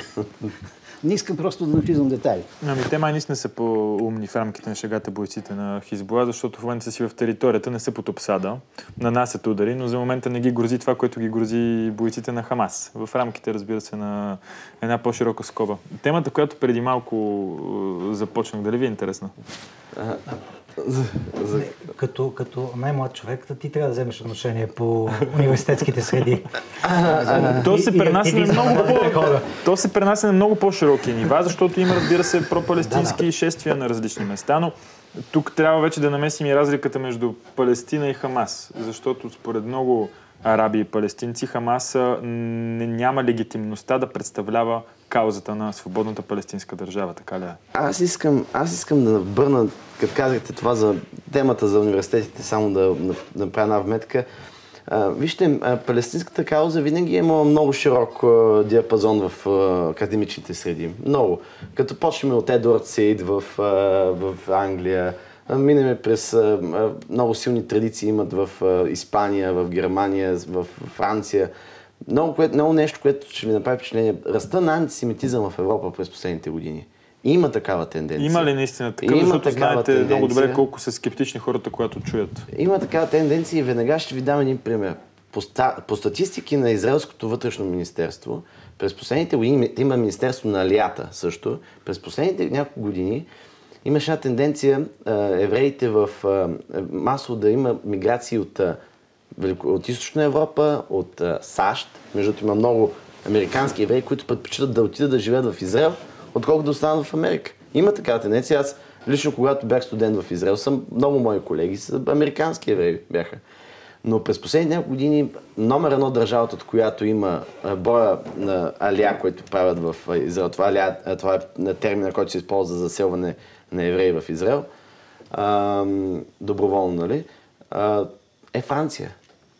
не искам просто да навлизам детайли. Ами те май наистина са по-умни в рамките на шегата бойците на Хизбола, защото в момента са си в територията, не са под обсада, нанасят удари, но за момента не ги грози това, което ги грози бойците на Хамас. В рамките, разбира се, на една по-широка скоба. Темата, която преди малко започнах, дали ви е интересна? За. Като, като най-млад човек, ти трябва да вземеш отношение по университетските среди. То се пренася на много по... То се пренася на много по-широки нива, защото има, разбира се, пропалестински да, да. шествия на различни места, но тук трябва вече да намесим и разликата между Палестина и Хамас, защото според много араби и палестинци, Хамас не, няма легитимността да представлява каузата на свободната палестинска държава, така ли е? Аз искам, аз искам да върна, като казахте това за темата за университетите, само да, направя една вметка. Вижте, палестинската кауза винаги е имала много широк диапазон в академичните среди. Много. Като почнем от Едуард Сейд в, в Англия, минеме през много силни традиции имат в Испания, в Германия, в Франция. Много, което, много нещо, което ще ви направи впечатление. Ръста на антисемитизъм в Европа през последните години. Има такава тенденция. Има ли наистина такава? Има Защото такава знаете тенденция. много добре колко са скептични хората, когато чуят. Има такава тенденция и веднага ще ви дам един пример. По, по статистики на Израелското вътрешно министерство, през последните години, има Министерство на Алията също, през последните няколко години имаше една тенденция евреите в масово да има миграции от, от Източна Европа, от САЩ. Между има много американски евреи, които предпочитат да отидат да живеят в Израел, отколкото да останат в Америка. Има такава тенденция. Аз лично, когато бях студент в Израел, съм, много мои колеги са американски евреи бяха. Но през последните няколко години номер едно държавата, от която има броя на алия, които правят в Израел, това, алия, това е термина, който се използва за заселване на евреи в Израел, а, доброволно, нали, а, е Франция.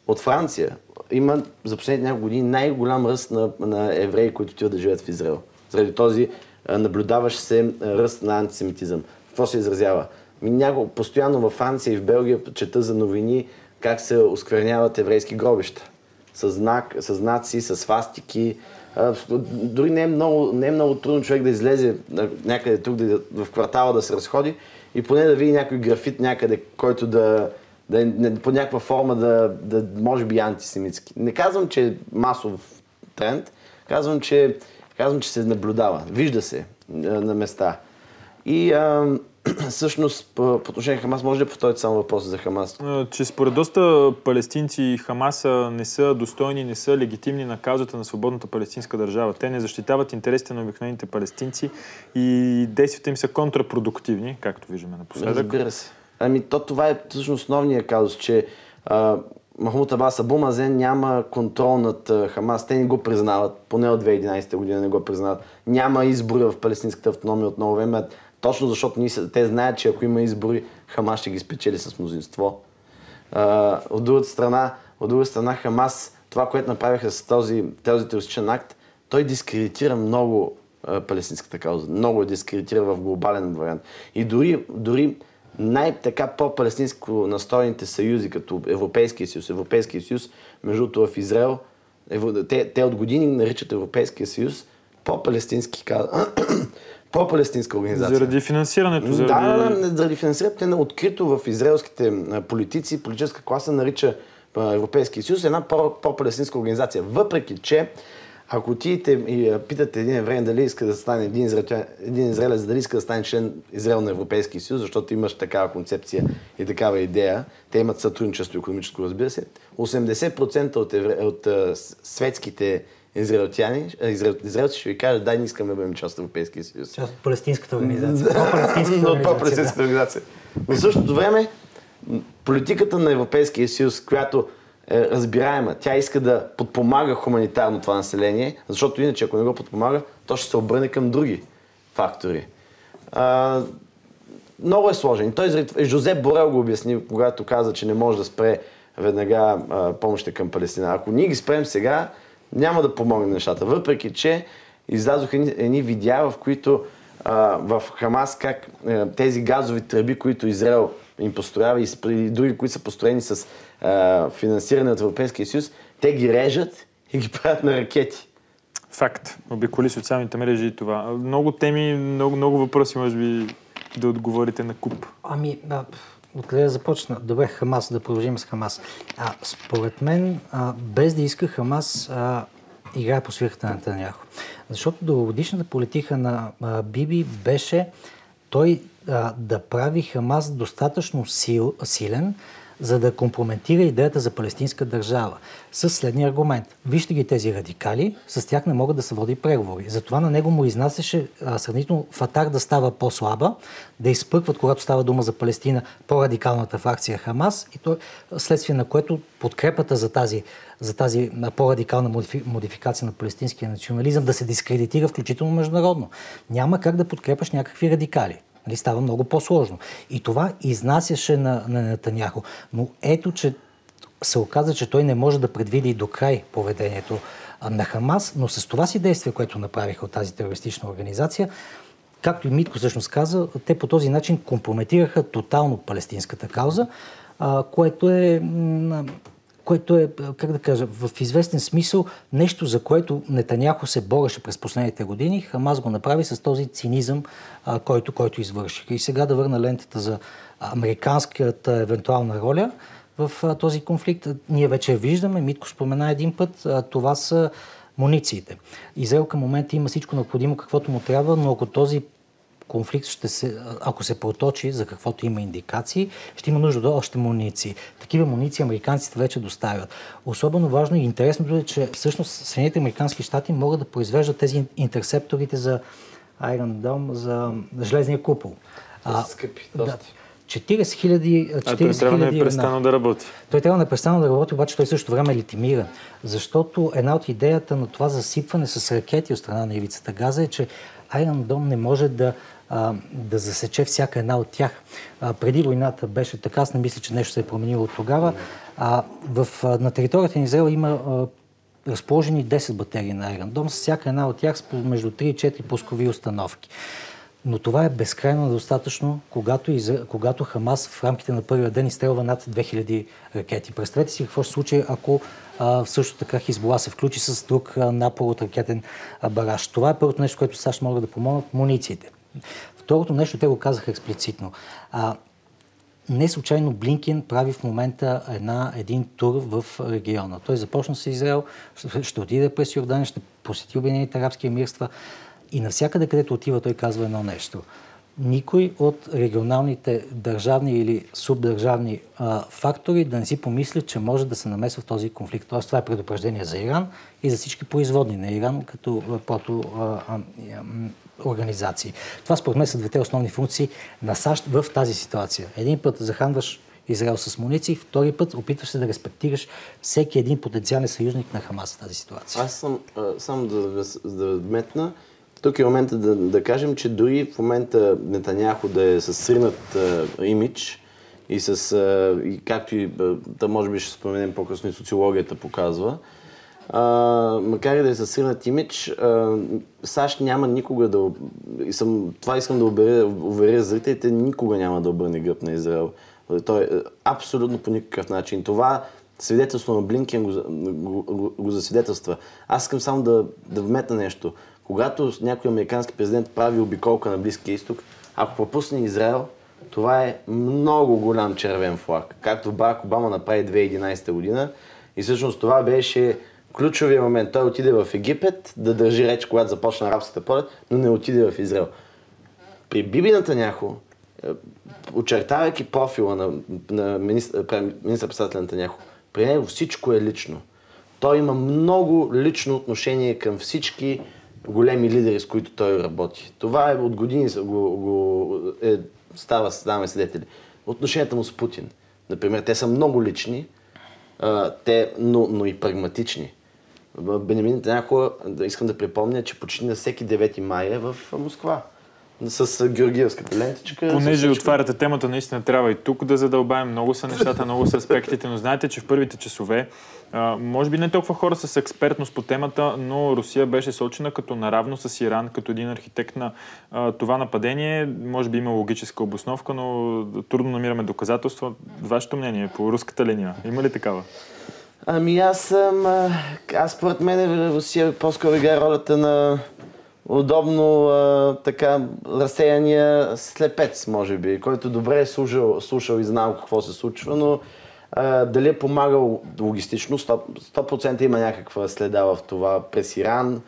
От Франция има за последните няколко години най-голям ръст на, на евреи, които отиват да живеят в Израел. Заради този наблюдаващ се ръст на антисемитизъм. Какво се изразява? Няко, постоянно във Франция и в Белгия чета за новини как се оскверняват еврейски гробища. С, знак, с знаци, с фастики. Дори не е, много, не е много трудно човек да излезе някъде тук, да, в квартала да се разходи и поне да види някой графит някъде, който да, да е по някаква форма да, да може би антисемитски. Не казвам, че е масов тренд, казвам, че Казвам, че се наблюдава. Вижда се на места. И а, всъщност по, отношение на Хамас, може ли да повторите само въпроса за Хамас? Че според доста палестинци Хамаса не са достойни, не са легитимни на каузата на свободната палестинска държава. Те не защитават интересите на обикновените палестинци и действията им са контрапродуктивни, както виждаме напоследък. Разбира се. Ами то това е всъщност основния казус, че а, Махмут Абас Абу Мазен няма контрол над Хамас. Те не го признават, поне от 2011 година не го признават. Няма избори в палестинската автономия от много време, точно защото ние, те знаят, че ако има избори, Хамас ще ги спечели с мнозинство. А, от другата страна, от друга страна Хамас, това, което направиха с този, този терористичен акт, той дискредитира много а, палестинската кауза. Много я дискредитира в глобален вариант. И дори, дори най-така по-палестинско настроените съюзи, като Европейския съюз, Европейския съюз, между другото в Израел, те, те от години наричат Европейския съюз по-палестински по-палестинска организация. Заради финансирането. Заради... Да, да, заради финансирането. Те открито в израелските политици, политическа класа нарича Европейския съюз една по-палестинска организация. Въпреки, че ако отидете и питате един евреин дали иска да стане един, израел, един израелец, дали иска да стане член Израел на Европейския съюз, защото имаш такава концепция и такава идея, те имат сътрудничество економическо, разбира се, 80% от, евре, от светските израелтяни, израелци ще ви кажат, дай, не искаме да бъдем част от Европейския съюз. Част от палестинската организация. От по-палестинската организация. Но в същото време, политиката на Европейския съюз, която е разбираема. Тя иска да подпомага хуманитарно това население, защото иначе ако не го подпомага, то ще се обърне към други фактори. А, много е сложен. Той Жозеп Борел го обясни, когато каза, че не може да спре веднага помощта към Палестина. Ако ние ги спрем сега, няма да помогне нещата. Въпреки, че излязоха едни, едни видеа, в които а, в Хамас как а, е, тези газови тръби, които Израел им построява и, и други, които са построени с а, финансиране от Европейския съюз, те ги режат и ги правят на ракети. Факт. Обиколи социалните мрежи и това. Много теми, много, много въпроси, може би, да отговорите на куп. Ами, а, откъде да започна? Добре, Хамас, да продължим с Хамас. А, според мен, а, без да иска Хамас, а, играе по свирката на Нетаняхо. Защото дългогодишната политика на а, Биби беше той а, да прави Хамас достатъчно сил, силен, за да компрометира идеята за палестинска държава. С следния аргумент. Вижте ги тези радикали, с тях не могат да се води преговори. Затова на него му изнасяше сравнително Фатар да става по-слаба, да изпъкват, когато става дума за Палестина, по-радикалната фракция Хамас, и то следствие на което подкрепата за тази, за тази по-радикална модифи, модификация на палестинския национализъм да се дискредитира, включително международно. Няма как да подкрепаш някакви радикали. Нали, става много по-сложно. И това изнасяше на, на Нетаняхо. Но ето, че се оказа, че той не може да предвиди до край поведението на Хамас, но с това си действие, което направиха от тази терористична организация, както и Митко всъщност каза, те по този начин компрометираха тотално палестинската кауза, което е което е, как да кажа, в известен смисъл нещо, за което Нетаняхо се бореше през последните години, Хамас го направи с този цинизъм, който, който извърши. И сега да върна лентата за американската евентуална роля в този конфликт. Ние вече виждаме, Митко спомена един път, това са мунициите. Израел към момента има всичко необходимо, каквото му трябва, но ако този конфликт ще се, ако се проточи, за каквото има индикации, ще има нужда до още муниции. Такива муниции американците вече доставят. Особено важно и интересното е, че всъщност Съединените американски щати могат да произвеждат тези интерсепторите за Iron Dome, за железния купол. А, скъпи. Да, 40 хиляди... А той трябва да е престанал да работи. Той трябва да е престанал да работи, обаче той също време е литимиран. Защото една от идеята на това засипване с ракети от страна на ивицата Газа е, че Iron Dome не може да да засече всяка една от тях. А, преди войната беше така, аз не мисля, че нещо се е променило от тогава. А, в, а, на територията на Израел има а, разположени 10 батерии на Iron Dome, с всяка една от тях между 3 и 4 пускови установки. Но това е безкрайно достатъчно, когато, из... когато Хамас в рамките на първия ден изстрелва над 2000 ракети. Представете си какво ще случи, ако а, също така Хизбола се включи с друг напор от ракетен бараж. Това е първото нещо, което САЩ могат да помогнат мунициите. Второто нещо, те го казаха експлицитно. А, не случайно Блинкен прави в момента една, един тур в региона. Той започна с Израел, ще, отиде през Йордания, ще посети Обединените арабски емирства и навсякъде, където отива, той казва едно нещо – никой от регионалните държавни или субдържавни а, фактори да не си помисли, че може да се намесва в този конфликт. Тоест, това е предупреждение за Иран и за всички производни на Иран като прото организации. Това според мен са двете основни функции на САЩ в тази ситуация. Един път заханваш Израел с муниции, втори път опитваш се да респектираш всеки един потенциален съюзник на Хамас в тази ситуация. Аз съм, само да, да вметна, тук е момента да, да кажем, че дори в момента Нетаняхо да е с сринат а, имидж и с, а, и както и да може би ще споменем по-късно и социологията показва, а, макар и да е с сринат имидж, а, САЩ няма никога да... Съм, това искам да уверя зрителите, никога няма да обърне гръб на Израел. Той е абсолютно по никакъв начин. Това свидетелство на Блинкен го, го, го, го засвидетелства. Аз искам само да, да вметна нещо. Когато някой американски президент прави обиколка на Близкия изток, ако пропусне Израел, това е много голям червен флаг. Както Барак Обама направи 2011 година. И всъщност това беше ключовия момент. Той отиде в Египет да държи реч, когато започна арабската пролет, но не отиде в Израел. При Биби Натаняхо, е, очертавайки профила на, на министър-председателя Натаняхо, при него всичко е лично. Той има много лично отношение към всички големи лидери, с които той работи. Това е от години го, го е, става, ставаме свидетели. Отношенията му с Путин. Например, те са много лични, а, те, но, но и прагматични. Бенемин Нетаняху, искам да припомня, че почти на всеки 9 май е в Москва с Георгиевската лентичка. Понеже отваряте темата, наистина трябва и тук да задълбаем. Много са нещата, много са аспектите, но знаете, че в първите часове, може би не толкова хора с експертност по темата, но Русия беше сочена като наравно с Иран, като един архитект на това нападение. Може би има логическа обосновка, но трудно намираме доказателства. Вашето мнение по руската линия, има ли такава? Ами аз съм... Аз според мен Русия по-скоро играе ролята на удобно а, така разсеяния слепец, може би, който добре е слушал, слушал и знал какво се случва, но а, дали е помагал логистично, 100%, 100% има някаква следа в това през Иран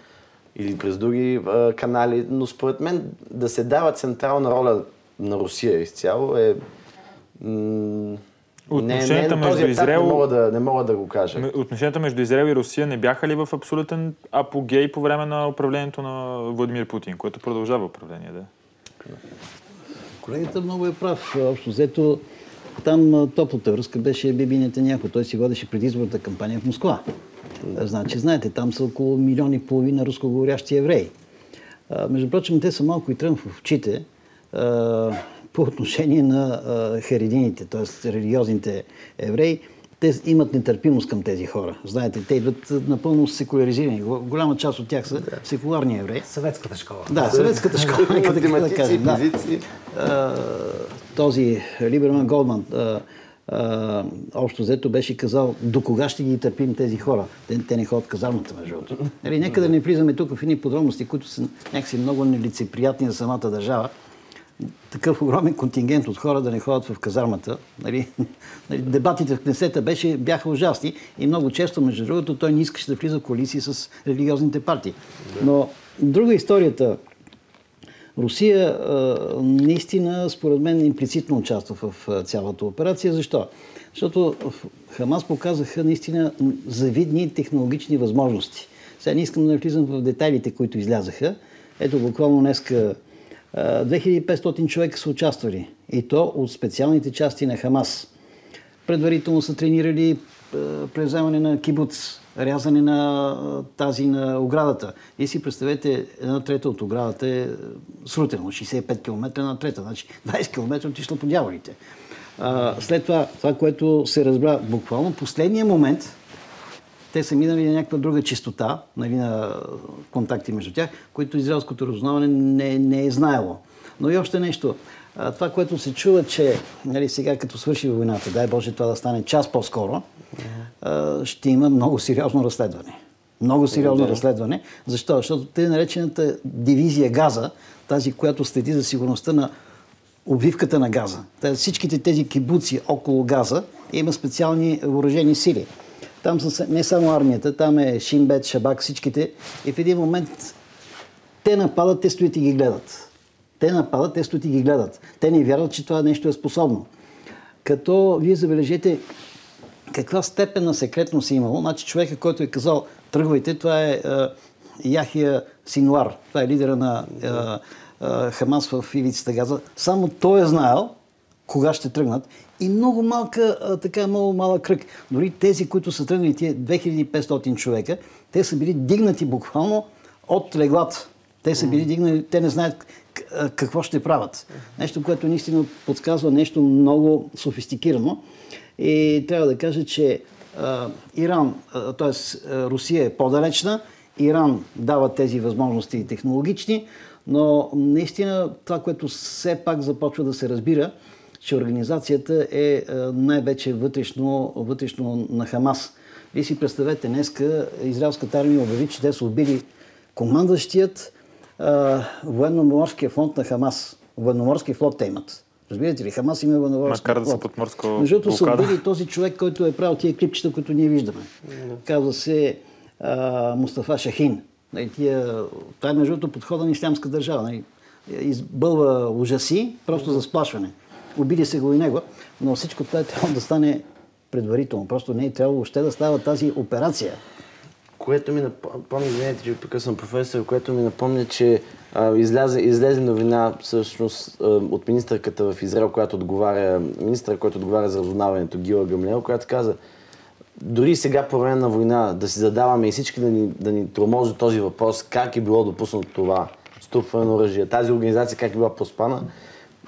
или през други а, канали, но според мен да се дава централна роля на Русия изцяло е... м, Отношенията на този между Израел- Не мога, да, не мога да го кажа. Отношенията между Израел и Русия не бяха ли в абсолютен апогей по време на управлението на Владимир Путин, което продължава управление, да? Колегата много е прав. Общо взето, там топлата връзка беше Биби Нетаняхо. Той си водеше предизборната кампания в Москва. Значи, знаете, там са около милион и половина рускоговорящи евреи. А, между прочим, те са малко и трън в очите а, по отношение на харидините, т.е. религиозните евреи. Те имат нетърпимост към тези хора. Знаете, те идват напълно секуляризирани. Го- Голяма част от тях са секуларни евреи. Съветската школа. Да, съветската школа, нека така да кажем. Да. този Либерман Голдман общо взето беше казал до кога ще ги търпим тези хора. Те, те не ходят казармата, между другото. Нали, нека да не влизаме тук в едни подробности, които са някакси много нелицеприятни за самата държава. Такъв огромен контингент от хора да не ходят в казармата. Нали, нали, дебатите в Кнесета беше, бяха ужасни и много често, между другото, той не искаше да влиза в коалиции с религиозните партии. Но друга историята Русия наистина, според мен, имплицитно участва в цялата операция. Защо? Защото Хамас показаха наистина завидни технологични възможности. Сега не искам да влизам в детайлите, които излязаха. Ето, буквално днеска 2500 човека са участвали. И то от специалните части на Хамас. Предварително са тренирали а, превземане на кибуц, рязане на а, тази на оградата. И си представете, една трета от оградата е срутена, 65 км на трета, значи 20 км отишла по дяволите. След това, това, което се разбра буквално, последния момент, те са минали на някаква друга чистота, нали, на контакти между тях, които израелското разузнаване не, не е знаело. Но и още нещо. Това, което се чува, че нали, сега като свърши войната, дай Боже това да стане час по-скоро, а, ще има много сериозно разследване. Много сериозно разследване. Защо? Защото те наречената дивизия Газа, тази, която следи за сигурността на обвивката на газа. Та, всичките тези кибуци около газа има специални въоръжени сили. Там са не само армията, там е Шинбет, Шабак, всичките. И в един момент те нападат, те стоят и ги гледат. Те нападат, те стоят и ги гледат. Те не вярват, че това нещо е способно. Като вие забележете каква степен на секретност е имало. Значи човека, който е казал тръгвайте, това е, е Яхия Синуар. Това е лидера на е, Хамас в ивицата Газа. Само той е знаел кога ще тръгнат. И много малка, така много малък кръг. Дори тези, които са тръгнали, тия 2500 човека, те са били дигнати буквално от леглата. Те са били дигнали, те не знаят какво ще правят. Нещо, което наистина подсказва нещо много софистикирано. И трябва да кажа, че Иран, т.е. Русия е по-далечна, Иран дава тези възможности технологични, но наистина това, което все пак започва да се разбира, че организацията е а, най-вече вътрешно, вътрешно на Хамас. Вие си представете, днеска израелската армия обяви, че те са убили командващият а, военно-морския флот на Хамас. Военноморски флот те имат. Разбирате ли? Хамас има военноморски Макар да са флот. под морска Между другото са убили този човек, който е правил тия клипчета, които ние виждаме. Казва се а, Мустафа Шахин. Нали, тия, това е между другото подхода на ислямска държава. Нали, избълва ужаси, просто за сплашване. Убили се го и него, но всичко това е трябвало да стане предварително. Просто не е трябвало въобще да става тази операция. Което ми напомня, извинете, че съм професор, което ми напомня, че а, излязе, излезе новина всъщност от министърката в Израел, която отговаря, министър, който отговаря за разузнаването, Гила Гамлел, която каза, дори сега по време на война да си задаваме и всички да ни, да ни тормози този въпрос, как е било допуснато това ступване на оръжие, тази организация как е била поспана,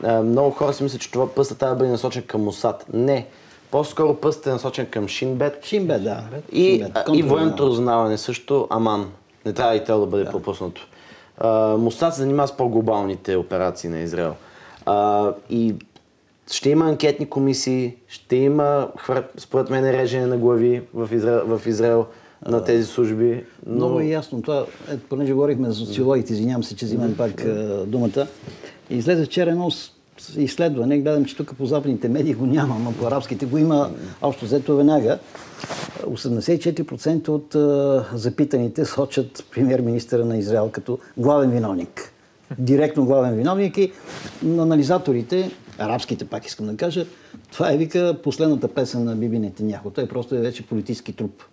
много хора си мислят, че това пъстът трябва да бъде насочен към Мосад. Не. По-скоро пъстът е насочен към Шинбет, Шинбе, да. и, Шинбет, и военното разузнаване също, аман. Не трябва и то да бъде пропуснато. А, Мосад се занимава с по-глобалните операции на Израел. А, и ще има анкетни комисии, ще има, според мен, режене на глави в Израел, в Израел на тези служби. Но... Много е ясно. Това, е, понеже говорихме за социологите, извинявам се, че взимам пак думата. Излезе вчера едно изследване, гледам, че тук по западните медии го няма, но по арабските го има общо взето веднага. 84% от запитаните сочат премьер-министъра на Израел като главен виновник директно главен виновник и на анализаторите, арабските пак искам да кажа, това е вика последната песен на Биби Нетеняхо. Той просто е вече политически труп.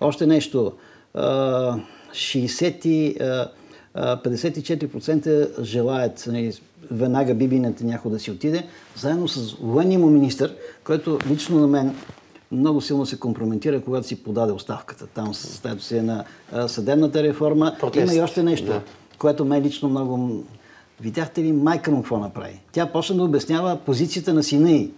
Още нещо. 60 54% желаят нали, веднага Биби Нетаняхо да си отиде, заедно с военния му министр, който лично на мен много силно се компрометира, когато си подаде оставката. Там стето си е на съдебната реформа. Протест. Има и още нещо, да. което мен лично много... Видяхте ли майка му какво направи? Тя почна да обяснява позицията на сина й.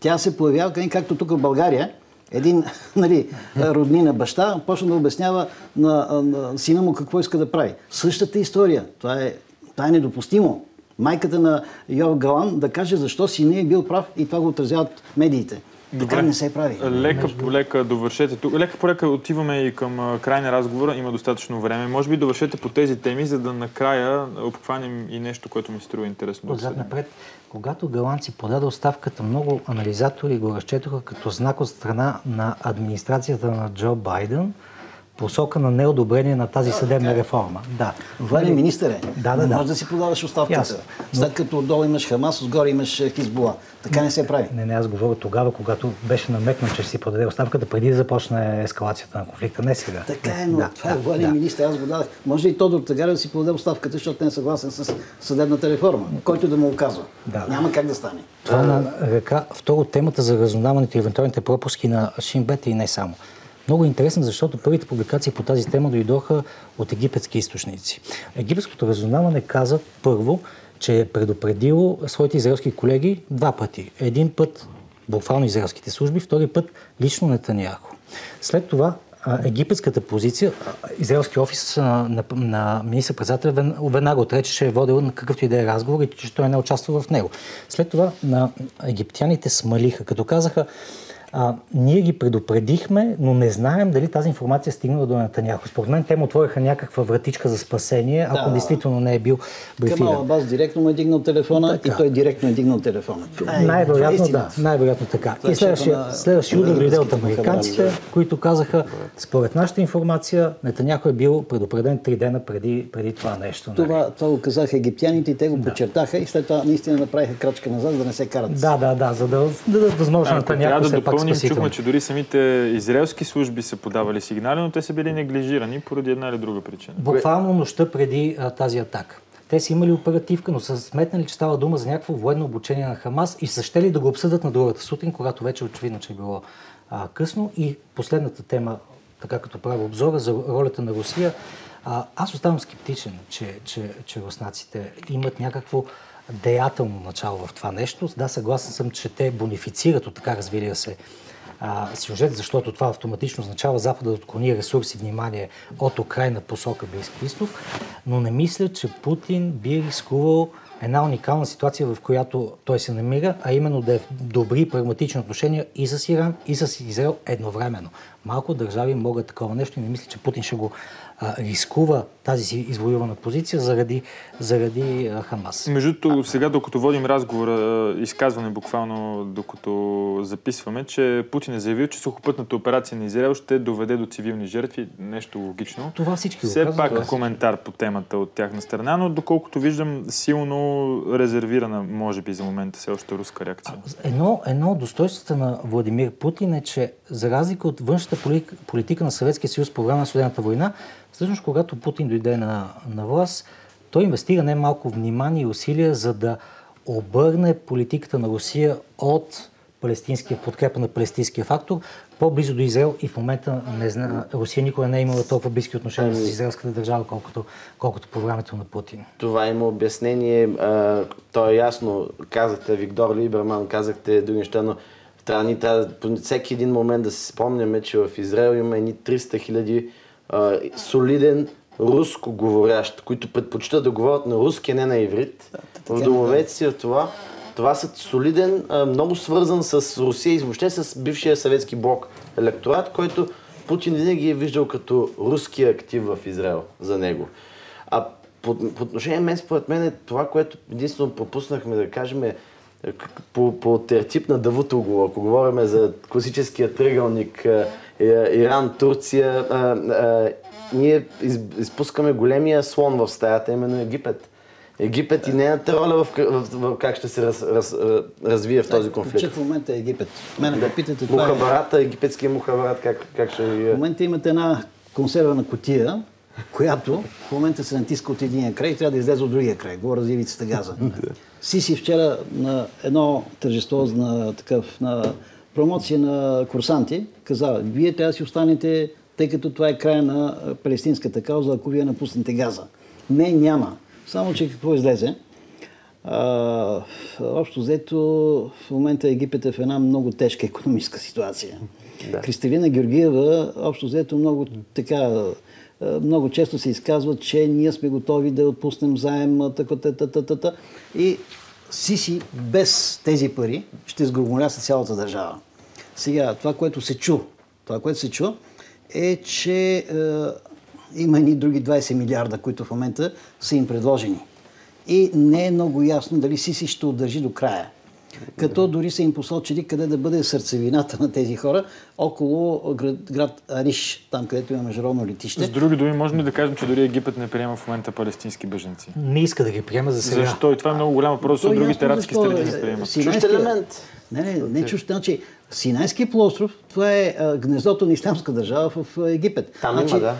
Тя се появява, както тук в България, един нали, роднина баща почна да обяснява на, на сина му какво иска да прави. Същата история. Това е, това е недопустимо. Майката на Йов Галан да каже защо си не е бил прав и това го отразяват медиите. Добре. Така не се прави. Лека по лека довършете тук. Лека по лека отиваме и към край на разговора. Има достатъчно време. Може би довършете по тези теми, за да накрая обхванем и нещо, което ми струва интересно. Отзад напред, когато Галанци подаде оставката, много анализатори го разчетоха като знак от страна на администрацията на Джо Байден, посока на неодобрение на тази съдебна реформа. Да. Военен министър е. Да, да, не можеш да си подаваш оставката. Но... След като отдолу имаш Хамас, отгоре имаш Хизбула. Така не се прави. Не, не, аз говоря тогава, когато беше намекнал, че ще си подаде оставката, преди да започне ескалацията на конфликта, не сега. Така е, но да, това е военен да. министър, аз го дадах. Може и Тодор Тагаря да си подаде оставката, защото не е съгласен с съдебната реформа, който да му оказва. Да. Няма как да стане. Това на ръка. Второ, темата за разузнаването и евентуалните пропуски на Шинбет и не само. Много интересно, защото първите публикации по тази тема дойдоха от египетски източници. Египетското разузнаване каза първо, че е предупредило своите израелски колеги два пъти. Един път буквално израелските служби, втори път лично Нетаняхо. След това египетската позиция, израелски офис на, на, на министър-председателя веднага отрече, че е водил на какъвто и да е разговор и че той не участва в него. След това на египтяните смалиха, като казаха, а, ние ги предупредихме, но не знаем дали тази информация е стигнала до Натаняхо. Според мен те му отвориха някаква вратичка за спасение, ако да. действително не е бил брифиран. Камал Абас директно му е дигнал телефона така. и той директно е дигнал телефона. Най-вероятно да, най-вероятно така. Това и следващия, на... следващия удар дойде от американците, които казаха, според нашата информация, Нетаняхо е бил предупреден три дена преди, преди това нещо. Нали? Това, това го казаха египтяните и те го да. подчертаха и след това наистина направиха крачка назад, за да не се карат. Да, да, да, за да дадат възможност на Нетаняхо все пак допълним, чухме, че дори самите израелски служби са подавали сигнали, но те са били неглижирани поради една или друга причина. Буквално нощта преди а, тази атака. Те са имали оперативка, но са сметнали, че става дума за някакво военно обучение на Хамас и са щели да го обсъдят на другата сутрин, когато вече очевидно, че е било а, късно. И последната тема, така като правя обзора за ролята на Русия, а, аз оставам скептичен, че, че, че руснаците имат някакво деятелно начало в това нещо. Да, съгласен съм, че те бонифицират от така развилия се а, сюжет, защото това автоматично означава Запада да отклони ресурси, внимание от Украина посока Близки изток, но не мисля, че Путин би рискувал една уникална ситуация, в която той се намира, а именно да е в добри прагматични отношения и с Иран, и с Израел едновременно. Малко държави могат такова нещо и не мисля, че Путин ще го а, рискува тази си извоювана позиция заради, заради а, Хамас. Между другото, сега докато водим разговора, изказване буквално докато записваме, че Путин е заявил, че сухопътната операция на Израел ще доведе до цивилни жертви. Нещо логично. Това всички Все пак това коментар по темата от тяхна страна, но доколкото виждам, силно резервирана, може би за момента все още руска реакция. Едно, едно от достоинствата на Владимир Путин е, че за разлика от външната политика на Съветския съюз по време на Студената война, Всъщност, когато Путин дойде на, на власт, той инвестира не малко внимание и усилия, за да обърне политиката на Русия от палестинския подкрепа на палестинския фактор по-близо до Израел и в момента не зна, Русия никога не е имала толкова близки отношения с ами- израелската държава, колкото, колкото по времето на Путин. Това има обяснение. А, то е ясно. Казахте Виктор Либерман, казахте други неща, но трябва ни трябва всеки един момент да се спомняме, че в Израел има едни 300 хиляди солиден руско говорящ, които предпочитат да говорят на руски, а не на иврит. В домовете си от това. Това са солиден, много свързан с Русия и въобще с бившия съветски блок електорат, който Путин винаги е виждал като руски актив в Израел за него. А по, по отношение мен, според мен, е това, което единствено пропуснахме да кажем е по, по тертип на Давутогло, ако говорим за класическия тръгълник е, Иран, Турция, а, а, ние из, изпускаме големия слон в стаята, именно Египет. Египет и нейната роля в, в, в, как ще се раз, раз, развие в този конфликт. В момента е Египет. Мене да питате това е... Мухабарата, египетския мухабарат, как, как ще... В момента имате една консервена котия, която в момента се натиска от единия край и трябва да излезе от другия край. Говоря за ивицата Газа. Сиси вчера на едно тържество на, такъв, на промоция на курсанти каза, вие трябва да си останете, тъй като това е края на палестинската кауза, ако вие напуснете Газа. Не, няма. Само, че какво излезе? А, общо взето, в момента Египет е в една много тежка економическа ситуация. Да. Кристалина Георгиева, общо взето, много така много често се изказват, че ние сме готови да отпуснем заем, така, и Сиси без тези пари ще сгромоляса цялата държава. Сега, това, което се чу, това, което се чу, е, че е, има и други 20 милиарда, които в момента са им предложени. И не е много ясно дали Сиси ще удържи до края. Като дори са им посочили къде да бъде сърцевината на тези хора, около град, град Ариш, там където има международно летище. С други думи, можем ли да кажем, че дори Египет не приема в момента палестински беженци? Не иска да ги приема за сега. Защо? И това е много голям въпрос, защото другите арабски страни не приемат. Чужд елемент. Не, не, не чужд. Значи, Синайски полуостров, това е гнездото на исламска държава в Египет. Там значи, има, да.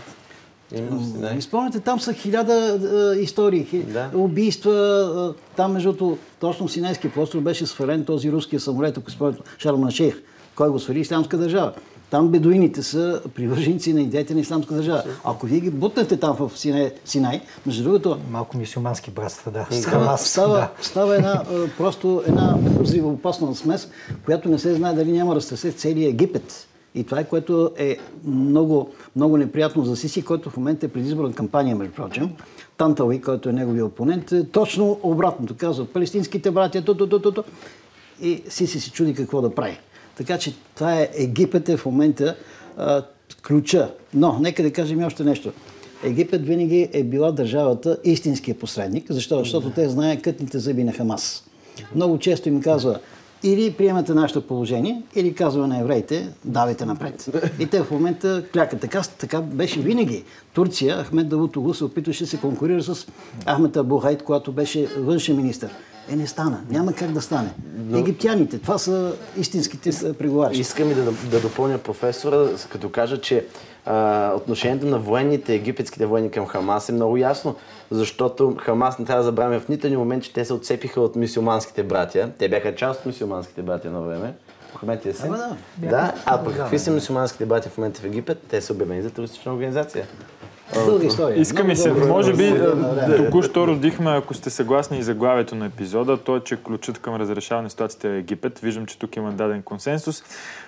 Има, спомняте, там са хиляда а, истории, хи... Да. убийства. А, там, между другото, точно Синайски полуостров беше свален този руския самолет, ако спомняте, Шарм Шейх, кой го свали исламска държава. Там бедуините са привърженици на идеята на исламска държава. Ако вие ги бутнете там в Синай, Синай между другото... Малко мисиомански братства, да. Става, става, да. става една, просто една взривоопасна смес, която не се знае дали няма разтресе целия Египет. И това е което е много, много неприятно за Сиси, който в момента е предизборна кампания, между прочим. Тантали, който е неговия опонент, е точно обратното. Казва, палестинските братия, то, то, то, то, то. И Сиси се чуди какво да прави. Така че това е Египет е в момента а, ключа. Но, нека да кажем и още нещо. Египет винаги е била държавата истинския посредник, защо? защото те знаят кътните зъби на Хамас. Много често им казва, или приемате нашето положение, или казва на евреите, давайте напред. И те в момента клякат. Така, така беше винаги. Турция, Ахмед Давутоглу се опитваше да се конкурира с Ахмед Абухайт, когато беше външен министр. Е, не стана. Няма как да стане. Но... Египтяните, това са истинските преговарящи. Искам и да, да допълня професора, като кажа, че а, отношението на военните, египетските военни към Хамас е много ясно, защото Хамас не трябва да забравяме в нито един момент, че те се отцепиха от мисиоманските братия. Те бяха част от мисиоманските братия на време. Мохамед Ясин. да. Да, а пък какви са мусулманските братя в момента в Египет? Те са обявени за терористична организация. Дълга история. Искаме се, Много може би да. току-що родихме, ако сте съгласни и заглавието на епизода, то е, че ключът към разрешаване на ситуацията е Египет. Виждам, че тук има даден консенсус.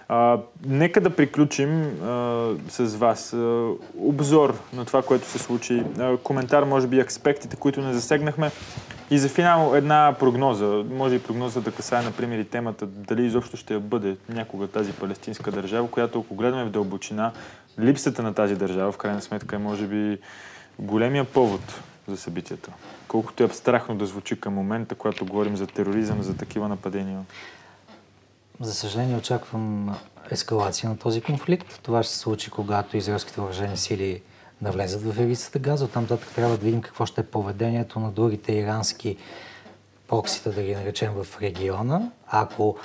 А, нека да приключим а, с вас. А, обзор на това, което се случи. А, коментар, може би, аспектите, които не засегнахме. И за финал една прогноза. Може и прогноза да касае, например, и темата дали изобщо ще бъде някога тази палестинска държава, която, ако гледаме в дълбочина, липсата на тази държава, в крайна сметка, е, може би, големия повод за събитията. Колкото е абстрактно да звучи към момента, когато говорим за тероризъм, за такива нападения. За съжаление очаквам ескалация на този конфликт. Това ще се случи, когато израелските въоръжени сили навлезат в ивицата Газа. Оттам нататък трябва да видим какво ще е поведението на другите ирански проксита, да ги наречем, в региона. Ако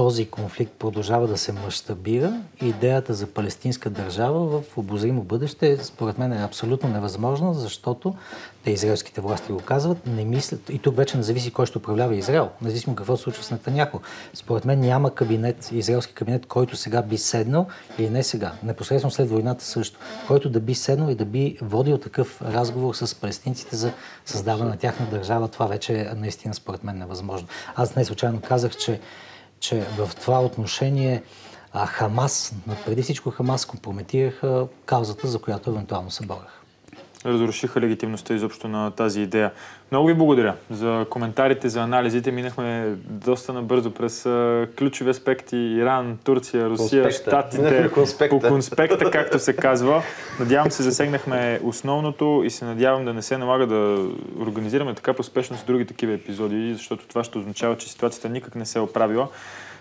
този конфликт продължава да се мащабира, идеята за палестинска държава в обозримо бъдеще, според мен е абсолютно невъзможна, защото те израелските власти го казват, не мислят, и тук вече не зависи кой ще управлява Израел, независимо какво се случва с Нетаняко. Според мен няма кабинет, израелски кабинет, който сега би седнал, или не сега, непосредствено след войната също, който да би седнал и да би водил такъв разговор с палестинците за създаване на тяхна държава. Това вече е наистина според мен невъзможно. Аз не случайно казах, че че в това отношение а, Хамас, преди всичко Хамас компрометираха каузата, за която евентуално се бореха. Разрушиха легитимността изобщо на тази идея. Много ви благодаря за коментарите, за анализите. Минахме доста набързо през ключови аспекти Иран, Турция, Русия, Конспекта. Штатите, Конспекта. по конспекта, както се казва. Надявам се, засегнахме основното и се надявам да не се налага да организираме така поспешно с други такива епизоди, защото това ще означава, че ситуацията никак не се е оправила.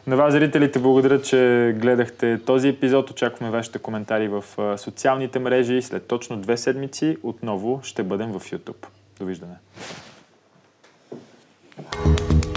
На вас, зрителите, благодаря, че гледахте този епизод. Очакваме вашите коментари в социалните мрежи. След точно две седмици отново ще бъдем в YouTube. Довиждане! thank you